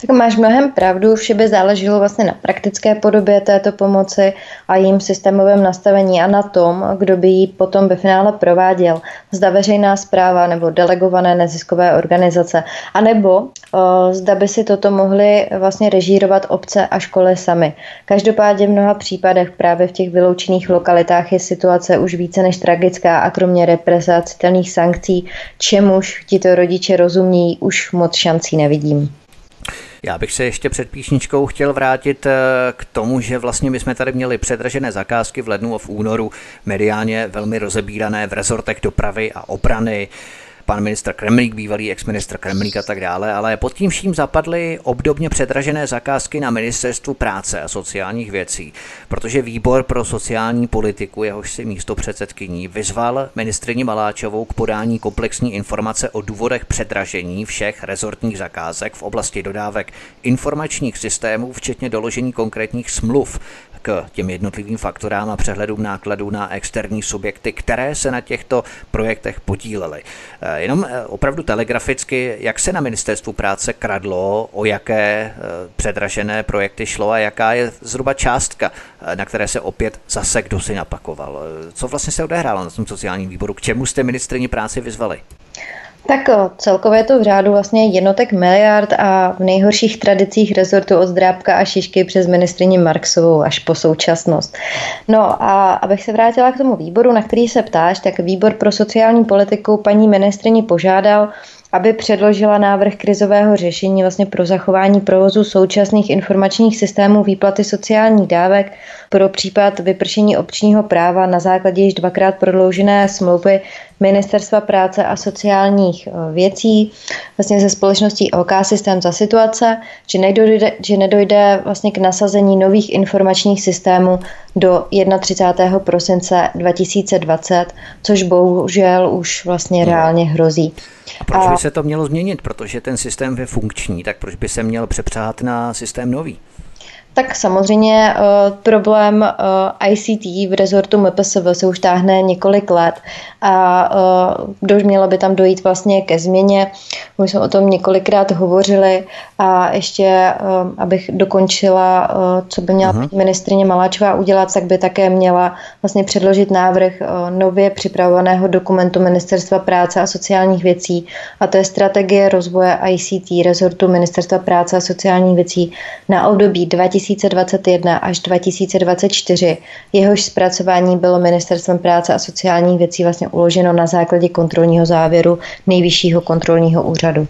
S2: Tak máš mnohem pravdu, vše by záleželo vlastně na praktické podobě této pomoci a jejím systémovém nastavení a na tom, kdo by ji potom ve finále prováděl. Zda veřejná zpráva nebo delegované neziskové organizace, anebo o, zda by si toto mohly vlastně režírovat obce a školy sami. Každopádně v mnoha případech právě v těch vyloučených lokalitách je situace už více než tragická a kromě represacelných sankcí, čemuž tito rodiče rozumí, už moc šancí nevidím.
S1: Já bych se ještě před píšničkou chtěl vrátit eh, k tomu, že vlastně my jsme tady měli předražené zakázky v lednu a v únoru, mediálně velmi rozebírané v rezortech dopravy a obrany pan ministr Kremlík, bývalý ex-ministr Kremlík a tak dále, ale pod tím vším zapadly obdobně předražené zakázky na ministerstvu práce a sociálních věcí, protože výbor pro sociální politiku, jehož si místo předsedkyní, vyzval ministrině Maláčovou k podání komplexní informace o důvodech předražení všech rezortních zakázek v oblasti dodávek informačních systémů, včetně doložení konkrétních smluv k těm jednotlivým faktorám a přehledům nákladů na externí subjekty, které se na těchto projektech podílely. Eh, jenom eh, opravdu telegraficky, jak se na ministerstvu práce kradlo, o jaké eh, předražené projekty šlo a jaká je zhruba částka, na které se opět zase kdo si napakoval. Co vlastně se odehrálo na tom sociálním výboru? K čemu jste ministrině práci vyzvali?
S2: Tak celkově je to v řádu vlastně jednotek miliard a v nejhorších tradicích rezortu od Zdrábka a Šišky přes ministrině Marksovou až po současnost. No a abych se vrátila k tomu výboru, na který se ptáš, tak výbor pro sociální politiku paní ministrině požádal, aby předložila návrh krizového řešení vlastně pro zachování provozu současných informačních systémů výplaty sociálních dávek pro případ vypršení občního práva na základě již dvakrát prodloužené smlouvy Ministerstva práce a sociálních eh, věcí vlastně ze společností OK systém za situace, že nedojde, že nedojde vlastně k nasazení nových informačních systémů do 31. prosince 2020, což bohužel už vlastně no. reálně hrozí.
S1: A proč by se to mělo změnit? Protože ten systém je funkční, tak proč by se měl přepřát na systém nový?
S2: Tak samozřejmě uh, problém uh, eh, ICT v rezortu MPSV se už táhne několik let a uh, dož mělo by tam dojít vlastně ke změně. My jsme o tom několikrát hovořili a ještě, uh, abych dokončila, uh, co by měla uh-huh. ministrině Maláčová udělat, tak by také měla vlastně předložit návrh uh, nově připravovaného dokumentu Ministerstva práce a sociálních věcí a to je strategie rozvoje ICT rezortu Ministerstva práce a sociálních věcí na období 2000 2021 až 2024. Jehož zpracování bylo Ministerstvem práce a sociálních věcí vlastně uloženo na základě kontrolního závěru Nejvyššího kontrolního úřadu.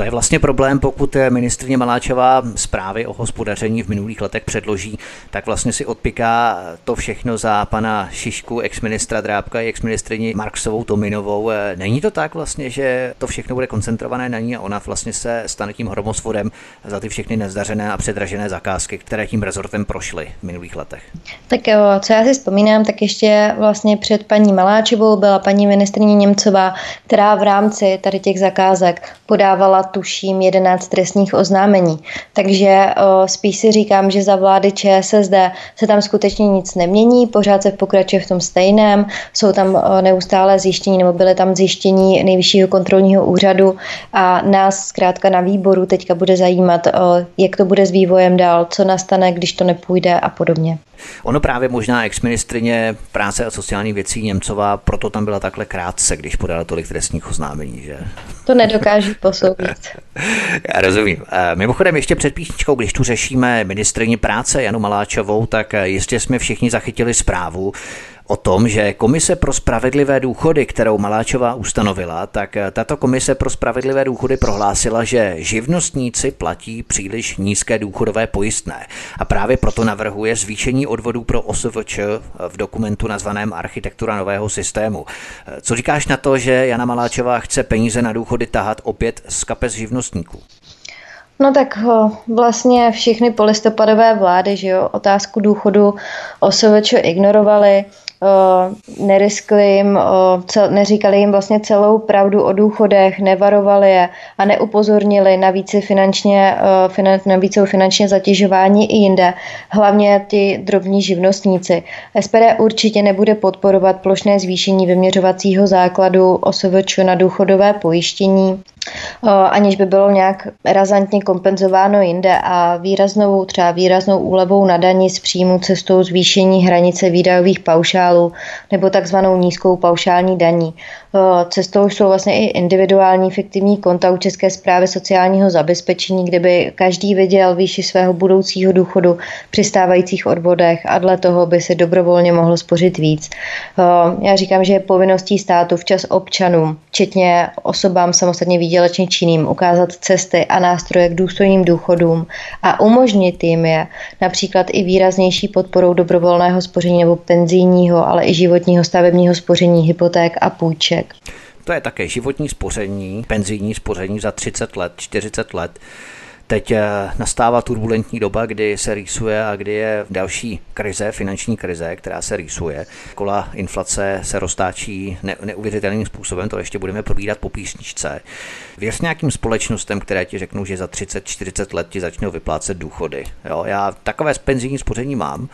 S1: To je vlastně problém, pokud ministrně Maláčová zprávy o hospodaření v minulých letech předloží, tak vlastně si odpiká to všechno za pana Šišku, exministra Drábka i exministrině Marksovou Tominovou. Není to tak vlastně, že to všechno bude koncentrované na ní a ona vlastně se stane tím hromosvodem za ty všechny nezdařené a předražené zakázky, které tím rezortem prošly v minulých letech?
S2: Tak jo, co já si vzpomínám, tak ještě vlastně před paní Maláčovou byla paní ministrině Němcová, která v rámci tady těch zakázek podávala tuším 11 trestních oznámení. Takže o, spíš si říkám, že za vlády ČSSD se tam skutečně nic nemění, pořád se pokračuje v tom stejném, jsou tam o, neustále zjištění nebo byly tam zjištění nejvyššího kontrolního úřadu a nás zkrátka na výboru teďka bude zajímat, o, jak to bude s vývojem dál, co nastane, když to nepůjde a podobně.
S1: Ono právě možná exministrině práce a sociální věcí Němcová, proto tam byla takhle krátce, když podala tolik trestních oznámení, že?
S2: To nedokážu posoudit.
S1: Já rozumím. Mimochodem ještě před písničkou, když tu řešíme ministrině práce Janu Maláčovou, tak jistě jsme všichni zachytili zprávu o tom, že Komise pro spravedlivé důchody, kterou Maláčová ustanovila, tak tato Komise pro spravedlivé důchody prohlásila, že živnostníci platí příliš nízké důchodové pojistné a právě proto navrhuje zvýšení odvodů pro OSVČ v dokumentu nazvaném Architektura nového systému. Co říkáš na to, že Jana Maláčová chce peníze na důchody tahat opět z kapes živnostníků?
S2: No tak vlastně všechny polistopadové vlády, že jo, otázku důchodu OSVČ ignorovali, neriskli jim, cel, neříkali jim vlastně celou pravdu o důchodech, nevarovali je a neupozornili na více finančně, finan, na více finančně zatěžování i jinde, hlavně ty drobní živnostníci. SPD určitě nebude podporovat plošné zvýšení vyměřovacího základu OSVČ na důchodové pojištění aniž by bylo nějak razantně kompenzováno jinde a výraznou, třeba výraznou úlevou na daní z příjmu cestou zvýšení hranice výdajových paušálů nebo takzvanou nízkou paušální daní. Cestou jsou vlastně i individuální fiktivní konta u České zprávy sociálního zabezpečení, kde by každý viděl výši svého budoucího důchodu při stávajících odvodech a dle toho by si dobrovolně mohl spořit víc. Já říkám, že je povinností státu včas občanům, včetně osobám samostatně výdělečně činným, ukázat cesty a nástroje k důstojným důchodům a umožnit jim je například i výraznější podporou dobrovolného spoření nebo penzijního, ale i životního stavebního spoření, hypoték a půjček
S1: výsledek. To je také životní spoření, penzijní spoření za 30 let, 40 let. Teď eh, nastává turbulentní doba, kdy se rýsuje a kdy je další krize, finanční krize, která se rýsuje. Kola inflace se roztáčí ne- neuvěřitelným způsobem, to ještě budeme probírat po písničce. Věř nějakým společnostem, které ti řeknou, že za 30-40 let ti začnou vyplácet důchody. Jo, já takové penzijní spoření mám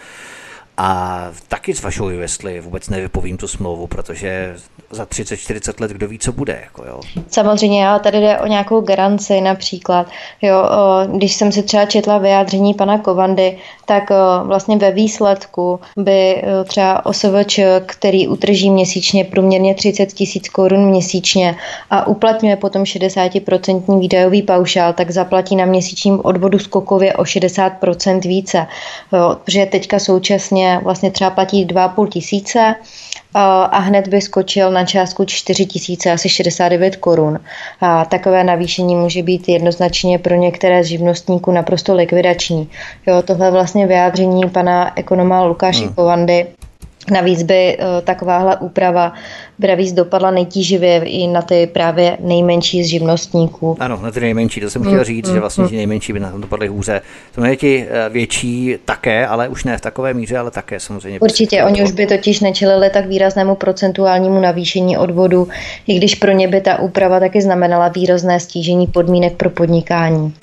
S1: a taky zvažuju, jestli vůbec nevypovím tu smlouvu, protože za 30-40 let kdo ví, co bude. Jako jo.
S2: Samozřejmě, ale tady jde o nějakou garanci například. Jo, když jsem si třeba četla vyjádření pana Kovandy, tak vlastně ve výsledku by třeba OSVČ, který utrží měsíčně průměrně 30 tisíc korun měsíčně a uplatňuje potom 60% výdajový paušál, tak zaplatí na měsíčním odvodu skokově o 60% více. Jo, protože teďka současně vlastně třeba platí 2,5 tisíce a hned by skočil na částku 4 tisíce, asi 69 korun. A takové navýšení může být jednoznačně pro některé z živnostníků naprosto likvidační. Jo, tohle vlastně vyjádření pana ekonoma Lukáše hmm. Kovandy Navíc by uh, takováhle úprava by navíc dopadla nejtíživě i na ty právě nejmenší z živnostníků.
S1: Ano, na ty nejmenší, to jsem chtěl mm, říct, mm, že vlastně mm. ti nejmenší by na tom dopadly hůře. To ti eh, větší také, ale už ne v takové míře, ale také samozřejmě.
S2: Určitě, oni už by totiž nečelili tak výraznému procentuálnímu navýšení odvodu, i když pro ně by ta úprava taky znamenala výrazné stížení podmínek pro podnikání.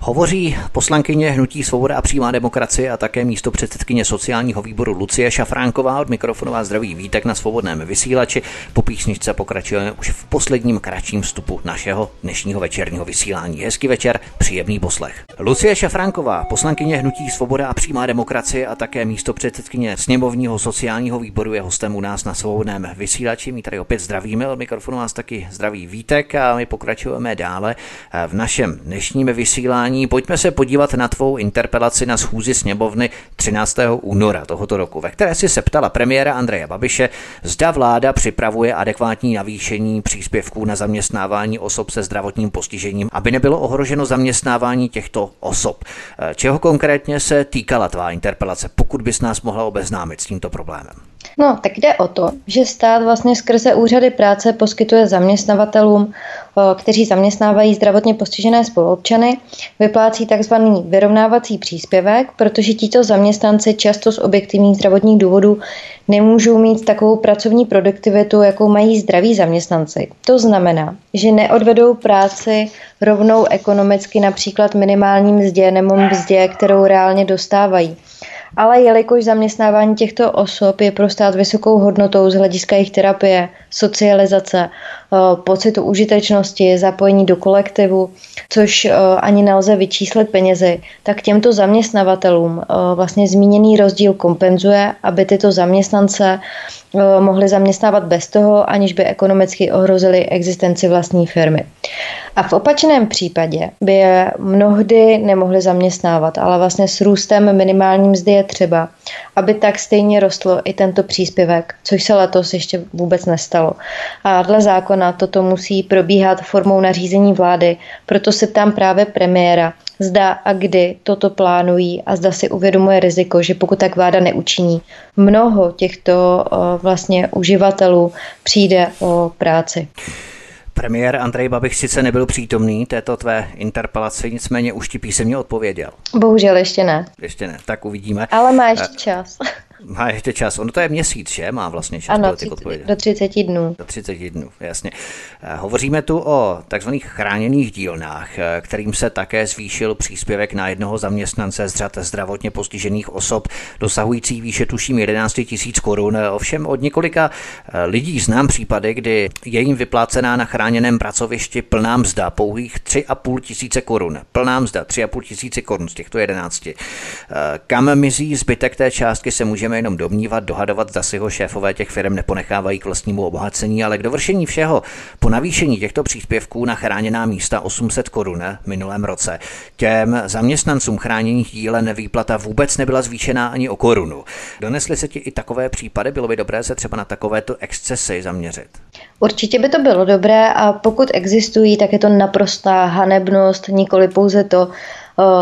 S1: Hovoří poslankyně Hnutí Svoboda a přímá demokracie a také místo předsedkyně sociálního výboru Lucie Šafránková od mikrofonová zdraví vítek na svobodném vysílači. Po písničce pokračujeme už v posledním kratším vstupu našeho dnešního večerního vysílání. Hezký večer, příjemný poslech. Lucie Šafránková, poslankyně Hnutí Svoboda a přímá demokracie a také místo předsedkyně sněmovního sociálního výboru je hostem u nás na svobodném vysílači. My tady opět zdravíme, od mikrofonu vás taky zdraví vítek a my pokračujeme dále v našem dnešním vysílání. Pojďme se podívat na tvou interpelaci na schůzi sněmovny 13. února tohoto roku, ve které si se ptala premiéra Andreje Babiše, zda vláda připravuje adekvátní navýšení příspěvků na zaměstnávání osob se zdravotním postižením, aby nebylo ohroženo zaměstnávání těchto osob. Čeho konkrétně se týkala tvá interpelace, pokud bys nás mohla obeznámit s tímto problémem?
S2: No, tak jde o to, že stát vlastně skrze úřady práce poskytuje zaměstnavatelům, kteří zaměstnávají zdravotně postižené spoluobčany, vyplácí tzv. vyrovnávací příspěvek, protože tito zaměstnanci často z objektivních zdravotních důvodů nemůžou mít takovou pracovní produktivitu, jakou mají zdraví zaměstnanci. To znamená, že neodvedou práci rovnou ekonomicky například minimální mzdě nebo mzdě, kterou reálně dostávají ale jelikož zaměstnávání těchto osob je pro stát vysokou hodnotou z hlediska jejich terapie, socializace, pocitu užitečnosti, zapojení do kolektivu, což eh, ani nelze vyčíslit penězi, tak těmto zaměstnavatelům eh, vlastně zmíněný rozdíl kompenzuje, aby tyto zaměstnance mohli zaměstnávat bez toho, aniž by ekonomicky ohrozili existenci vlastní firmy. A v opačném případě by je mnohdy nemohli zaměstnávat, ale vlastně s růstem minimální mzdy je třeba, aby tak stejně rostlo i tento příspěvek, což se letos ještě vůbec nestalo. A dle zákona toto musí probíhat formou nařízení vlády, proto se ptám právě premiéra, zda a kdy toto plánují a zda si uvědomuje riziko, že pokud tak vláda neučiní, mnoho těchto vlastně uživatelů přijde o práci.
S1: Premiér Andrej Babiš sice nebyl přítomný této tvé interpelaci, nicméně už ti písemně odpověděl.
S2: Bohužel ještě ne.
S1: Ještě ne, tak uvidíme.
S2: Ale má ještě eh, čas.
S1: Má ještě čas. Ono to je měsíc, že? Má vlastně čas
S2: ano, odpovědět. do 30 dnů.
S1: Do 30 dnů, jasně. Eh, hovoříme tu o takzvaných chráněných dílnách, eh, kterým se také zvýšil příspěvek na jednoho zaměstnance z řad zdravotně postižených osob, dosahující výše tuším 11 tisíc korun. Ovšem od několika eh, lidí znám případy, kdy je jim vyplácená na chráněném pracovišti plná mzda, pouhých 3,5 tisíce korun. Plná mzda 3,5 tisíce korun z těchto 11. Kam mizí zbytek té částky se může můžeme jenom domnívat, dohadovat, zda si ho šéfové těch firm neponechávají k vlastnímu obohacení, ale k dovršení všeho po navýšení těchto příspěvků na chráněná místa 800 korun minulém roce těm zaměstnancům chráněných dílen výplata vůbec nebyla zvýšená ani o korunu. Donesly se ti i takové případy, bylo by dobré se třeba na takovéto excesy zaměřit?
S2: Určitě by to bylo dobré a pokud existují, tak je to naprostá hanebnost, nikoli pouze to,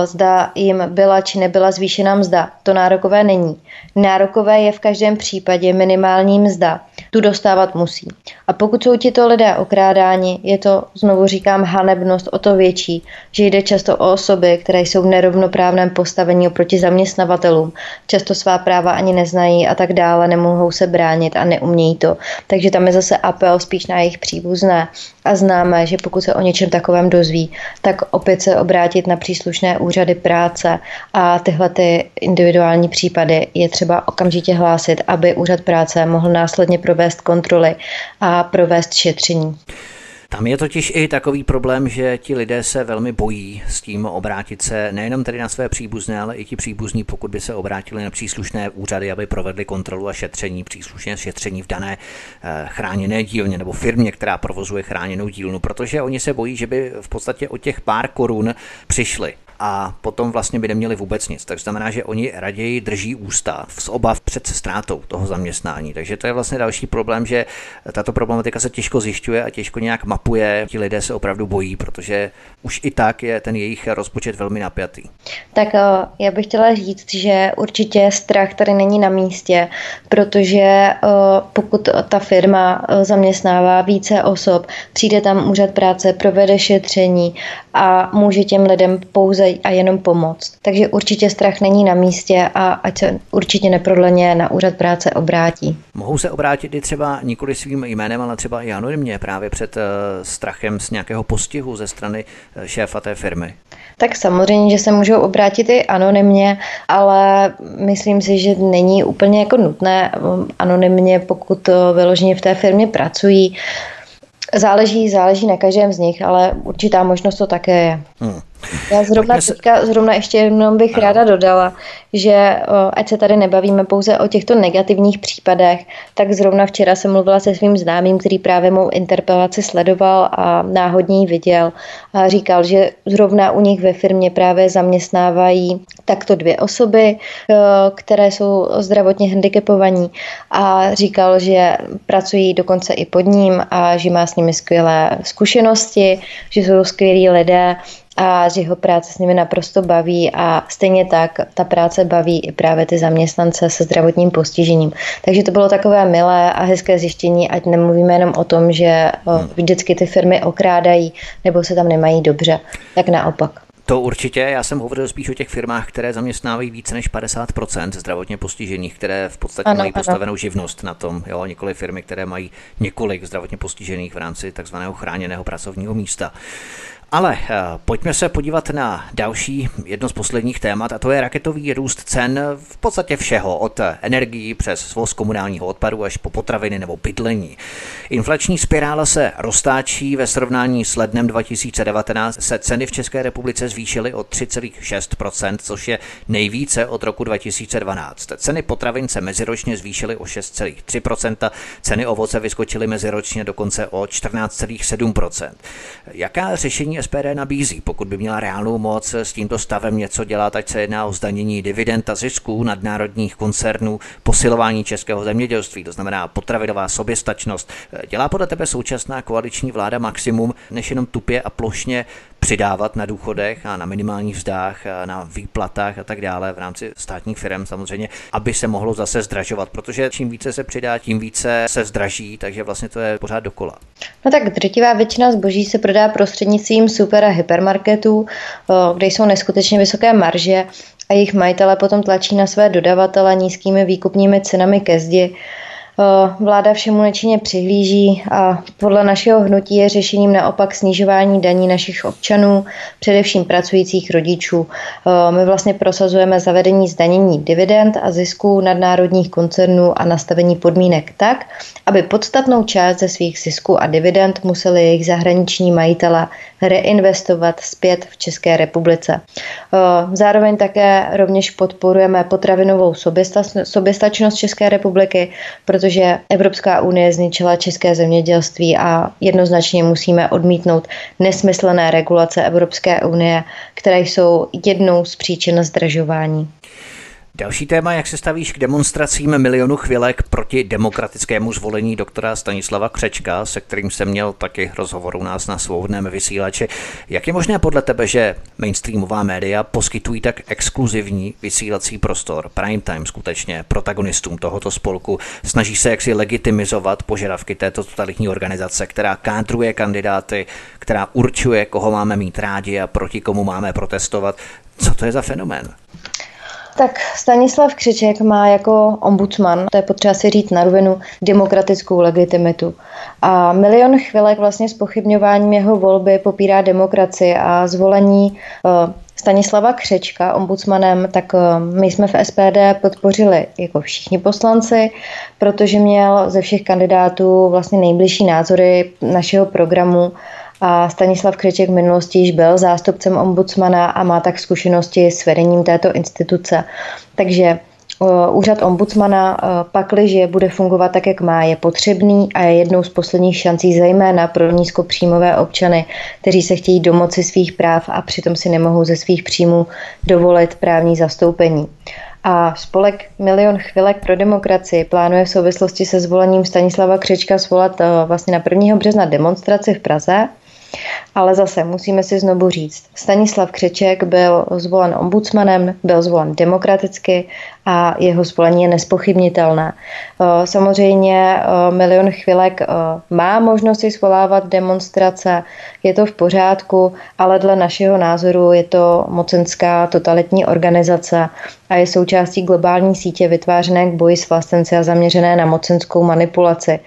S2: zda jim byla či nebyla zvýšena mzda. To nárokové není. Nárokové je v každém případě minimální mzda. Tu dostávat musí. A pokud jsou tito lidé okrádáni, je to, znovu říkám, hanebnost o to větší, že jde často o osoby, které jsou v nerovnoprávném postavení oproti zaměstnavatelům, často svá práva ani neznají a tak dále, nemohou se bránit a neumějí to. Takže tam je zase apel spíš na jejich příbuzné a známe, že pokud se o něčem takovém dozví, tak opět se obrátit na příslušné úřady práce a tyhle ty individuální případy je třeba okamžitě hlásit, aby úřad práce mohl následně provést kontroly a provést šetření.
S1: Tam je totiž i takový problém, že ti lidé se velmi bojí s tím obrátit se nejenom tedy na své příbuzné, ale i ti příbuzní, pokud by se obrátili na příslušné úřady, aby provedli kontrolu a šetření, příslušné šetření v dané eh, chráněné dílně nebo firmě, která provozuje chráněnou dílnu, protože oni se bojí, že by v podstatě o těch pár korun přišli a potom vlastně by neměli vůbec nic. Tak znamená, že oni raději drží ústa z obav před ztrátou toho zaměstnání. Takže to je vlastně další problém, že tato problematika se těžko zjišťuje a těžko nějak mapuje. Ti lidé se opravdu bojí, protože už i tak je ten jejich rozpočet velmi napjatý.
S2: Tak eh, já bych chtěla říct, že určitě strach tady není na místě, protože eh, pokud ta firma eh, zaměstnává více osob, přijde tam úřad práce, provede šetření a může těm lidem pouze a jenom pomoct. Takže určitě strach není na místě a ať se určitě neprodleně na úřad práce obrátí.
S1: Mohou se obrátit i třeba nikoli svým jménem, ale třeba i anonymně právě před uh, strachem z nějakého postihu ze strany uh, šéfa té firmy.
S2: Tak samozřejmě, že se můžou obrátit i anonymně, ale myslím si, že není úplně jako nutné um, anonymně, pokud vyloženě v té firmě pracují. Záleží, záleží na každém z nich, ale určitá možnost to také je. Hmm. Já zrovna teďka, zrovna ještě jenom bych ráda dodala, že ať se tady nebavíme pouze o těchto negativních případech, tak zrovna včera jsem mluvila se svým známým, který právě mou interpelaci sledoval a náhodně ji viděl a říkal, že zrovna u nich ve firmě právě zaměstnávají takto dvě osoby, které jsou zdravotně handicapovaní a říkal, že pracují dokonce i pod ním a že má s nimi skvělé zkušenosti, že jsou skvělí lidé a že jeho práce s nimi naprosto baví a stejně tak ta práce baví i právě ty zaměstnance se zdravotním postižením. Takže to bylo takové milé a hezké zjištění, ať nemluvíme jenom o tom, že vždycky ty firmy okrádají nebo se tam nemají dobře, tak naopak.
S1: To určitě. Já jsem hovořil spíš o těch firmách, které zaměstnávají více než 50% zdravotně postižených, které v podstatě ano, mají ano. postavenou živnost na tom. Jo, nikoli firmy, které mají několik zdravotně postižených v rámci takzvaného chráněného pracovního místa. Ale eh, pojďme se podívat na další jedno z posledních témat a to je raketový růst cen v podstatě všeho, od energií přes svoz komunálního odpadu až po potraviny nebo bydlení. Inflační spirála se roztáčí ve srovnání s lednem 2019 se ceny v České republice zvýšily o 3,6%, což je nejvíce od roku 2012. Ceny potravin se meziročně zvýšily o 6,3%, ceny ovoce vyskočily meziročně dokonce o 14,7%. Jaká řešení SPD nabízí, pokud by měla reálnou moc s tímto stavem něco dělat, ať se jedná o zdanění dividend a zisků nadnárodních koncernů, posilování českého zemědělství, to znamená potravinová soběstačnost. Dělá podle tebe současná koaliční vláda maximum, než jenom tupě a plošně přidávat na důchodech a na minimálních vzdách, a na výplatách a tak dále v rámci státních firm samozřejmě, aby se mohlo zase zdražovat, protože čím více se přidá, tím více se zdraží, takže vlastně to je pořád dokola.
S2: No tak drtivá většina zboží se prodá prostřednictvím super a hypermarketů, kde jsou neskutečně vysoké marže a jejich majitele potom tlačí na své dodavatele nízkými výkupními cenami ke zdi. Vláda všemu nečinně přihlíží a podle našeho hnutí je řešením naopak snižování daní našich občanů, především pracujících rodičů. My vlastně prosazujeme zavedení zdanění dividend a zisků nadnárodních koncernů a nastavení podmínek tak, aby podstatnou část ze svých zisků a dividend museli jejich zahraniční majitele reinvestovat zpět v České republice. Zároveň také rovněž podporujeme potravinovou soběstačnost České republiky, protože Evropská unie zničila české zemědělství a jednoznačně musíme odmítnout nesmyslné regulace Evropské unie, které jsou jednou z příčin zdražování.
S1: Další téma, jak se stavíš k demonstracím milionu chvilek proti demokratickému zvolení doktora Stanislava Křečka, se kterým jsem měl taky rozhovor u nás na svobodném vysílači. Jak je možné podle tebe, že mainstreamová média poskytují tak exkluzivní vysílací prostor, prime time skutečně, protagonistům tohoto spolku, snaží se jaksi legitimizovat požadavky této totalitní organizace, která kádruje kandidáty, která určuje, koho máme mít rádi a proti komu máme protestovat. Co to je za fenomén?
S2: Tak Stanislav Křeček má jako ombudsman, to je potřeba si říct na rovinu, demokratickou legitimitu. A milion chvilek vlastně s pochybňováním jeho volby popírá demokracii a zvolení uh, Stanislava Křečka ombudsmanem, tak uh, my jsme v SPD podpořili jako všichni poslanci, protože měl ze všech kandidátů vlastně nejbližší názory našeho programu a Stanislav Křeček v minulosti již byl zástupcem ombudsmana a má tak zkušenosti s vedením této instituce. Takže Úřad ombudsmana pakliže bude fungovat tak, jak má, je potřebný a je jednou z posledních šancí zejména pro nízkopříjmové občany, kteří se chtějí domoci svých práv a přitom si nemohou ze svých příjmů dovolit právní zastoupení. A spolek Milion chvilek pro demokracii plánuje v souvislosti se zvolením Stanislava Křečka svolat vlastně na 1. března demonstraci v Praze ale zase musíme si znovu říct, Stanislav Křeček byl zvolen ombudsmanem, byl zvolen demokraticky a jeho zvolení je nespochybnitelné. Eh, samozřejmě eh, milion chvilek eh, má možnost si svolávat demonstrace, je to v pořádku, ale dle našeho názoru je to mocenská totalitní organizace a je součástí globální sítě vytvářené k boji s vlastenci a zaměřené na mocenskou manipulaci.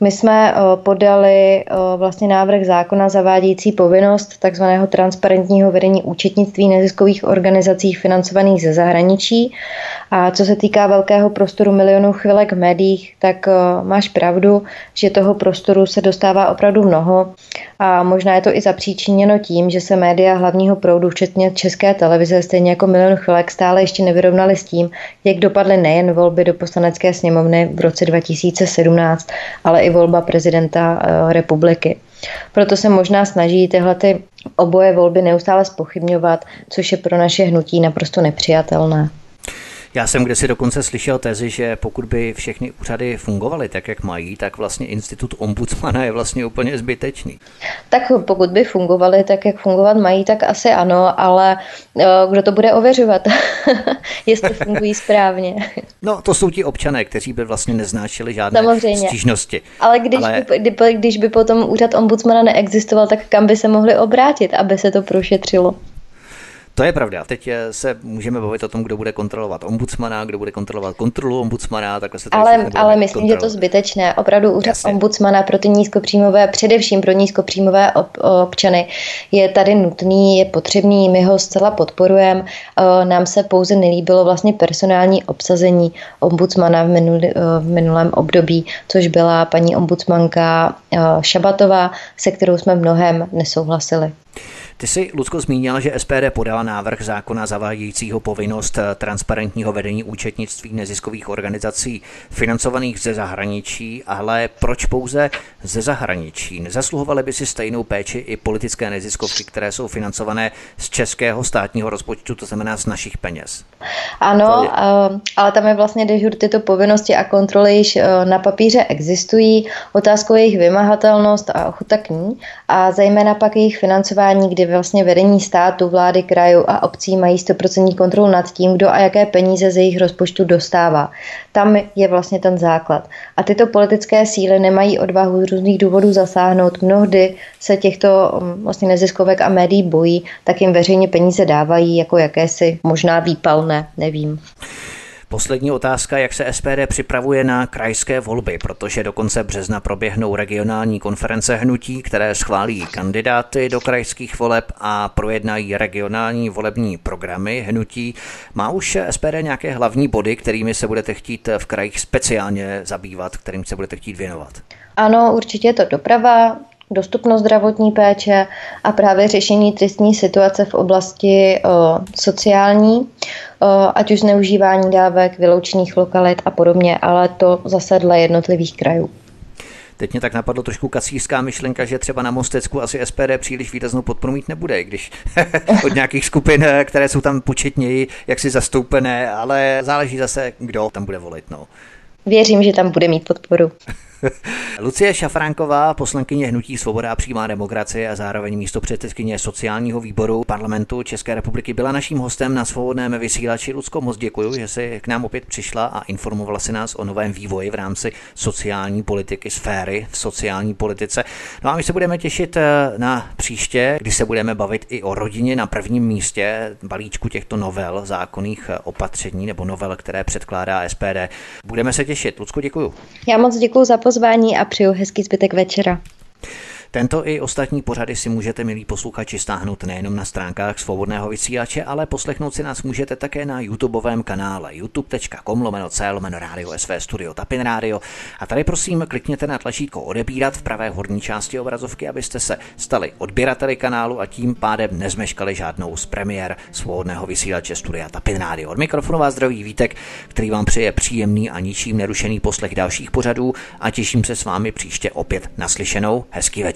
S2: My jsme eh, podali eh, vlastně návrh zákona zavádějící povinnost takzvaného transparentního vedení účetnictví neziskových organizací financovaných ze zahraničí. A co se týká velkého prostoru milionů chvilek v médiích, tak eh, máš pravdu, že toho prostoru se dostává opravdu mnoho. A možná je to i zapříčiněno tím, že se média hlavního proudu, včetně české televize, stejně jako milion chvilek, stále ještě nevyrovnaly s tím, jak dopadly nejen volby do poslanecké sněmovny v roce 2017, ale i volba prezidenta eh, republiky. Proto se možná snaží tyhle ty oboje volby neustále spochybňovat, což je pro naše hnutí naprosto nepřijatelné.
S1: Já jsem kde si dokonce slyšel tezi, že pokud by všechny úřady fungovaly tak, jak mají, tak vlastně institut ombudsmana je vlastně úplně zbytečný.
S2: Tak pokud by fungovaly tak, jak fungovat mají, tak asi ano, ale eh, kdo to bude ověřovat, jestli fungují správně.
S1: No, to jsou ti občané, kteří by vlastně neznášeli žádné Samozřejmě. stížnosti.
S2: Ale když, ale... By, kdy, když by potom úřad ombudsmana neexistoval, tak kam by se mohli obrátit, aby se to prošetřilo?
S1: To je pravda. Teď eh, se můžeme bavit o tom, kdo bude kontrolovat ombudsmana, kdo bude kontrolovat kontrolu ombudsmana, takhle se
S2: Ale, ale myslím, že je to zbytečné. Opravdu úřad Jasně. ombudsmana pro ty nízkopříjmové, především pro nízkopříjmové ob, občany, je tady nutný, je potřebný, my ho zcela podporujeme. Eh, nám se pouze nelíbilo vlastně personální obsazení ombudsmana v, minulý, eh, v minulém období, což byla paní ombudsmanka Šabatová, se kterou jsme mnohem nesouhlasili.
S1: Ty jsi, Lucko, zmínila, že SPD podala návrh zákona zavádějícího povinnost eh, transparentního vedení účetnictví neziskových organizací financovaných ze zahraničí, ale proč pouze ze zahraničí? Nezasluhovaly by si stejnou péči i politické neziskovky, které jsou financované z českého státního rozpočtu, to znamená z našich peněz?
S2: Ano, eh, ale tam je vlastně dežur tyto povinnosti a kontroly již eh, na papíře existují. Otázkou je jejich vymahatelnost a ochota k ní a zejména pak jejich financování, kdy vlastně vedení státu, vlády, krajů a obcí mají 100% kontrolu nad tím, kdo a jaké peníze z jejich rozpočtu dostává. Tam je vlastně ten základ. A tyto politické síly nemají odvahu z různých důvodů zasáhnout. Mnohdy se těchto mm, vlastně neziskovek a médií bojí, tak jim veřejně peníze dávají jako jakési možná výpalné, nevím.
S1: Poslední otázka, jak se SPD připravuje na krajské volby, protože do konce března proběhnou regionální konference hnutí, které schválí kandidáty do krajských voleb a projednají regionální volební programy hnutí. Má už SPD nějaké hlavní body, kterými se budete chtít v krajích speciálně zabývat, kterým se budete chtít věnovat?
S2: Ano, určitě je to doprava, dostupnost zdravotní péče a právě řešení tristní situace v oblasti o, sociální, o, ať už zneužívání dávek, vyloučených lokalit a podobně, ale to zase dle jednotlivých krajů.
S1: Teď mě tak napadlo trošku kacířská myšlenka, že třeba na Mostecku asi SPD příliš výraznou podporu mít nebude, když od nějakých skupin, které jsou tam početněji, jaksi zastoupené, ale záleží zase, kdo tam bude volit. No.
S2: Věřím, že tam bude mít podporu.
S1: Lucie Šafránková, poslankyně Hnutí Svoboda a přímá demokracie a zároveň místo předsedkyně sociálního výboru parlamentu České republiky, byla naším hostem na svobodném vysílači. Lucko, moc děkuji, že jsi k nám opět přišla a informovala si nás o novém vývoji v rámci sociální politiky, sféry v sociální politice. No a my se budeme těšit eh, na příště, kdy se budeme bavit i o rodině na prvním místě balíčku těchto novel, zákonných eh, opatření nebo novel, které předkládá SPD. Budeme se těšit. Lucko, děkuji.
S2: Já moc děkuji za pozvání a přeju hezký zbytek večera.
S1: Tento i ostatní pořady si můžete, milí posluchači, stáhnout nejenom na stránkách svobodného vysílače, ale poslechnout si nás můžete také na YouTubeovém kanále youtube.com lomeno C lomeno Radio SV Studio Tapin Radio. A tady prosím klikněte na tlačítko odebírat v pravé horní části obrazovky, abyste se stali odběrateli kanálu a tím pádem nezmeškali žádnou z premiér svobodného vysílače Studia Tapin Radio. Od mikrofonu vás zdraví Vítek, který vám přeje příjemný a ničím nerušený poslech dalších pořadů a těším se s vámi příště opět naslyšenou. Hezký večer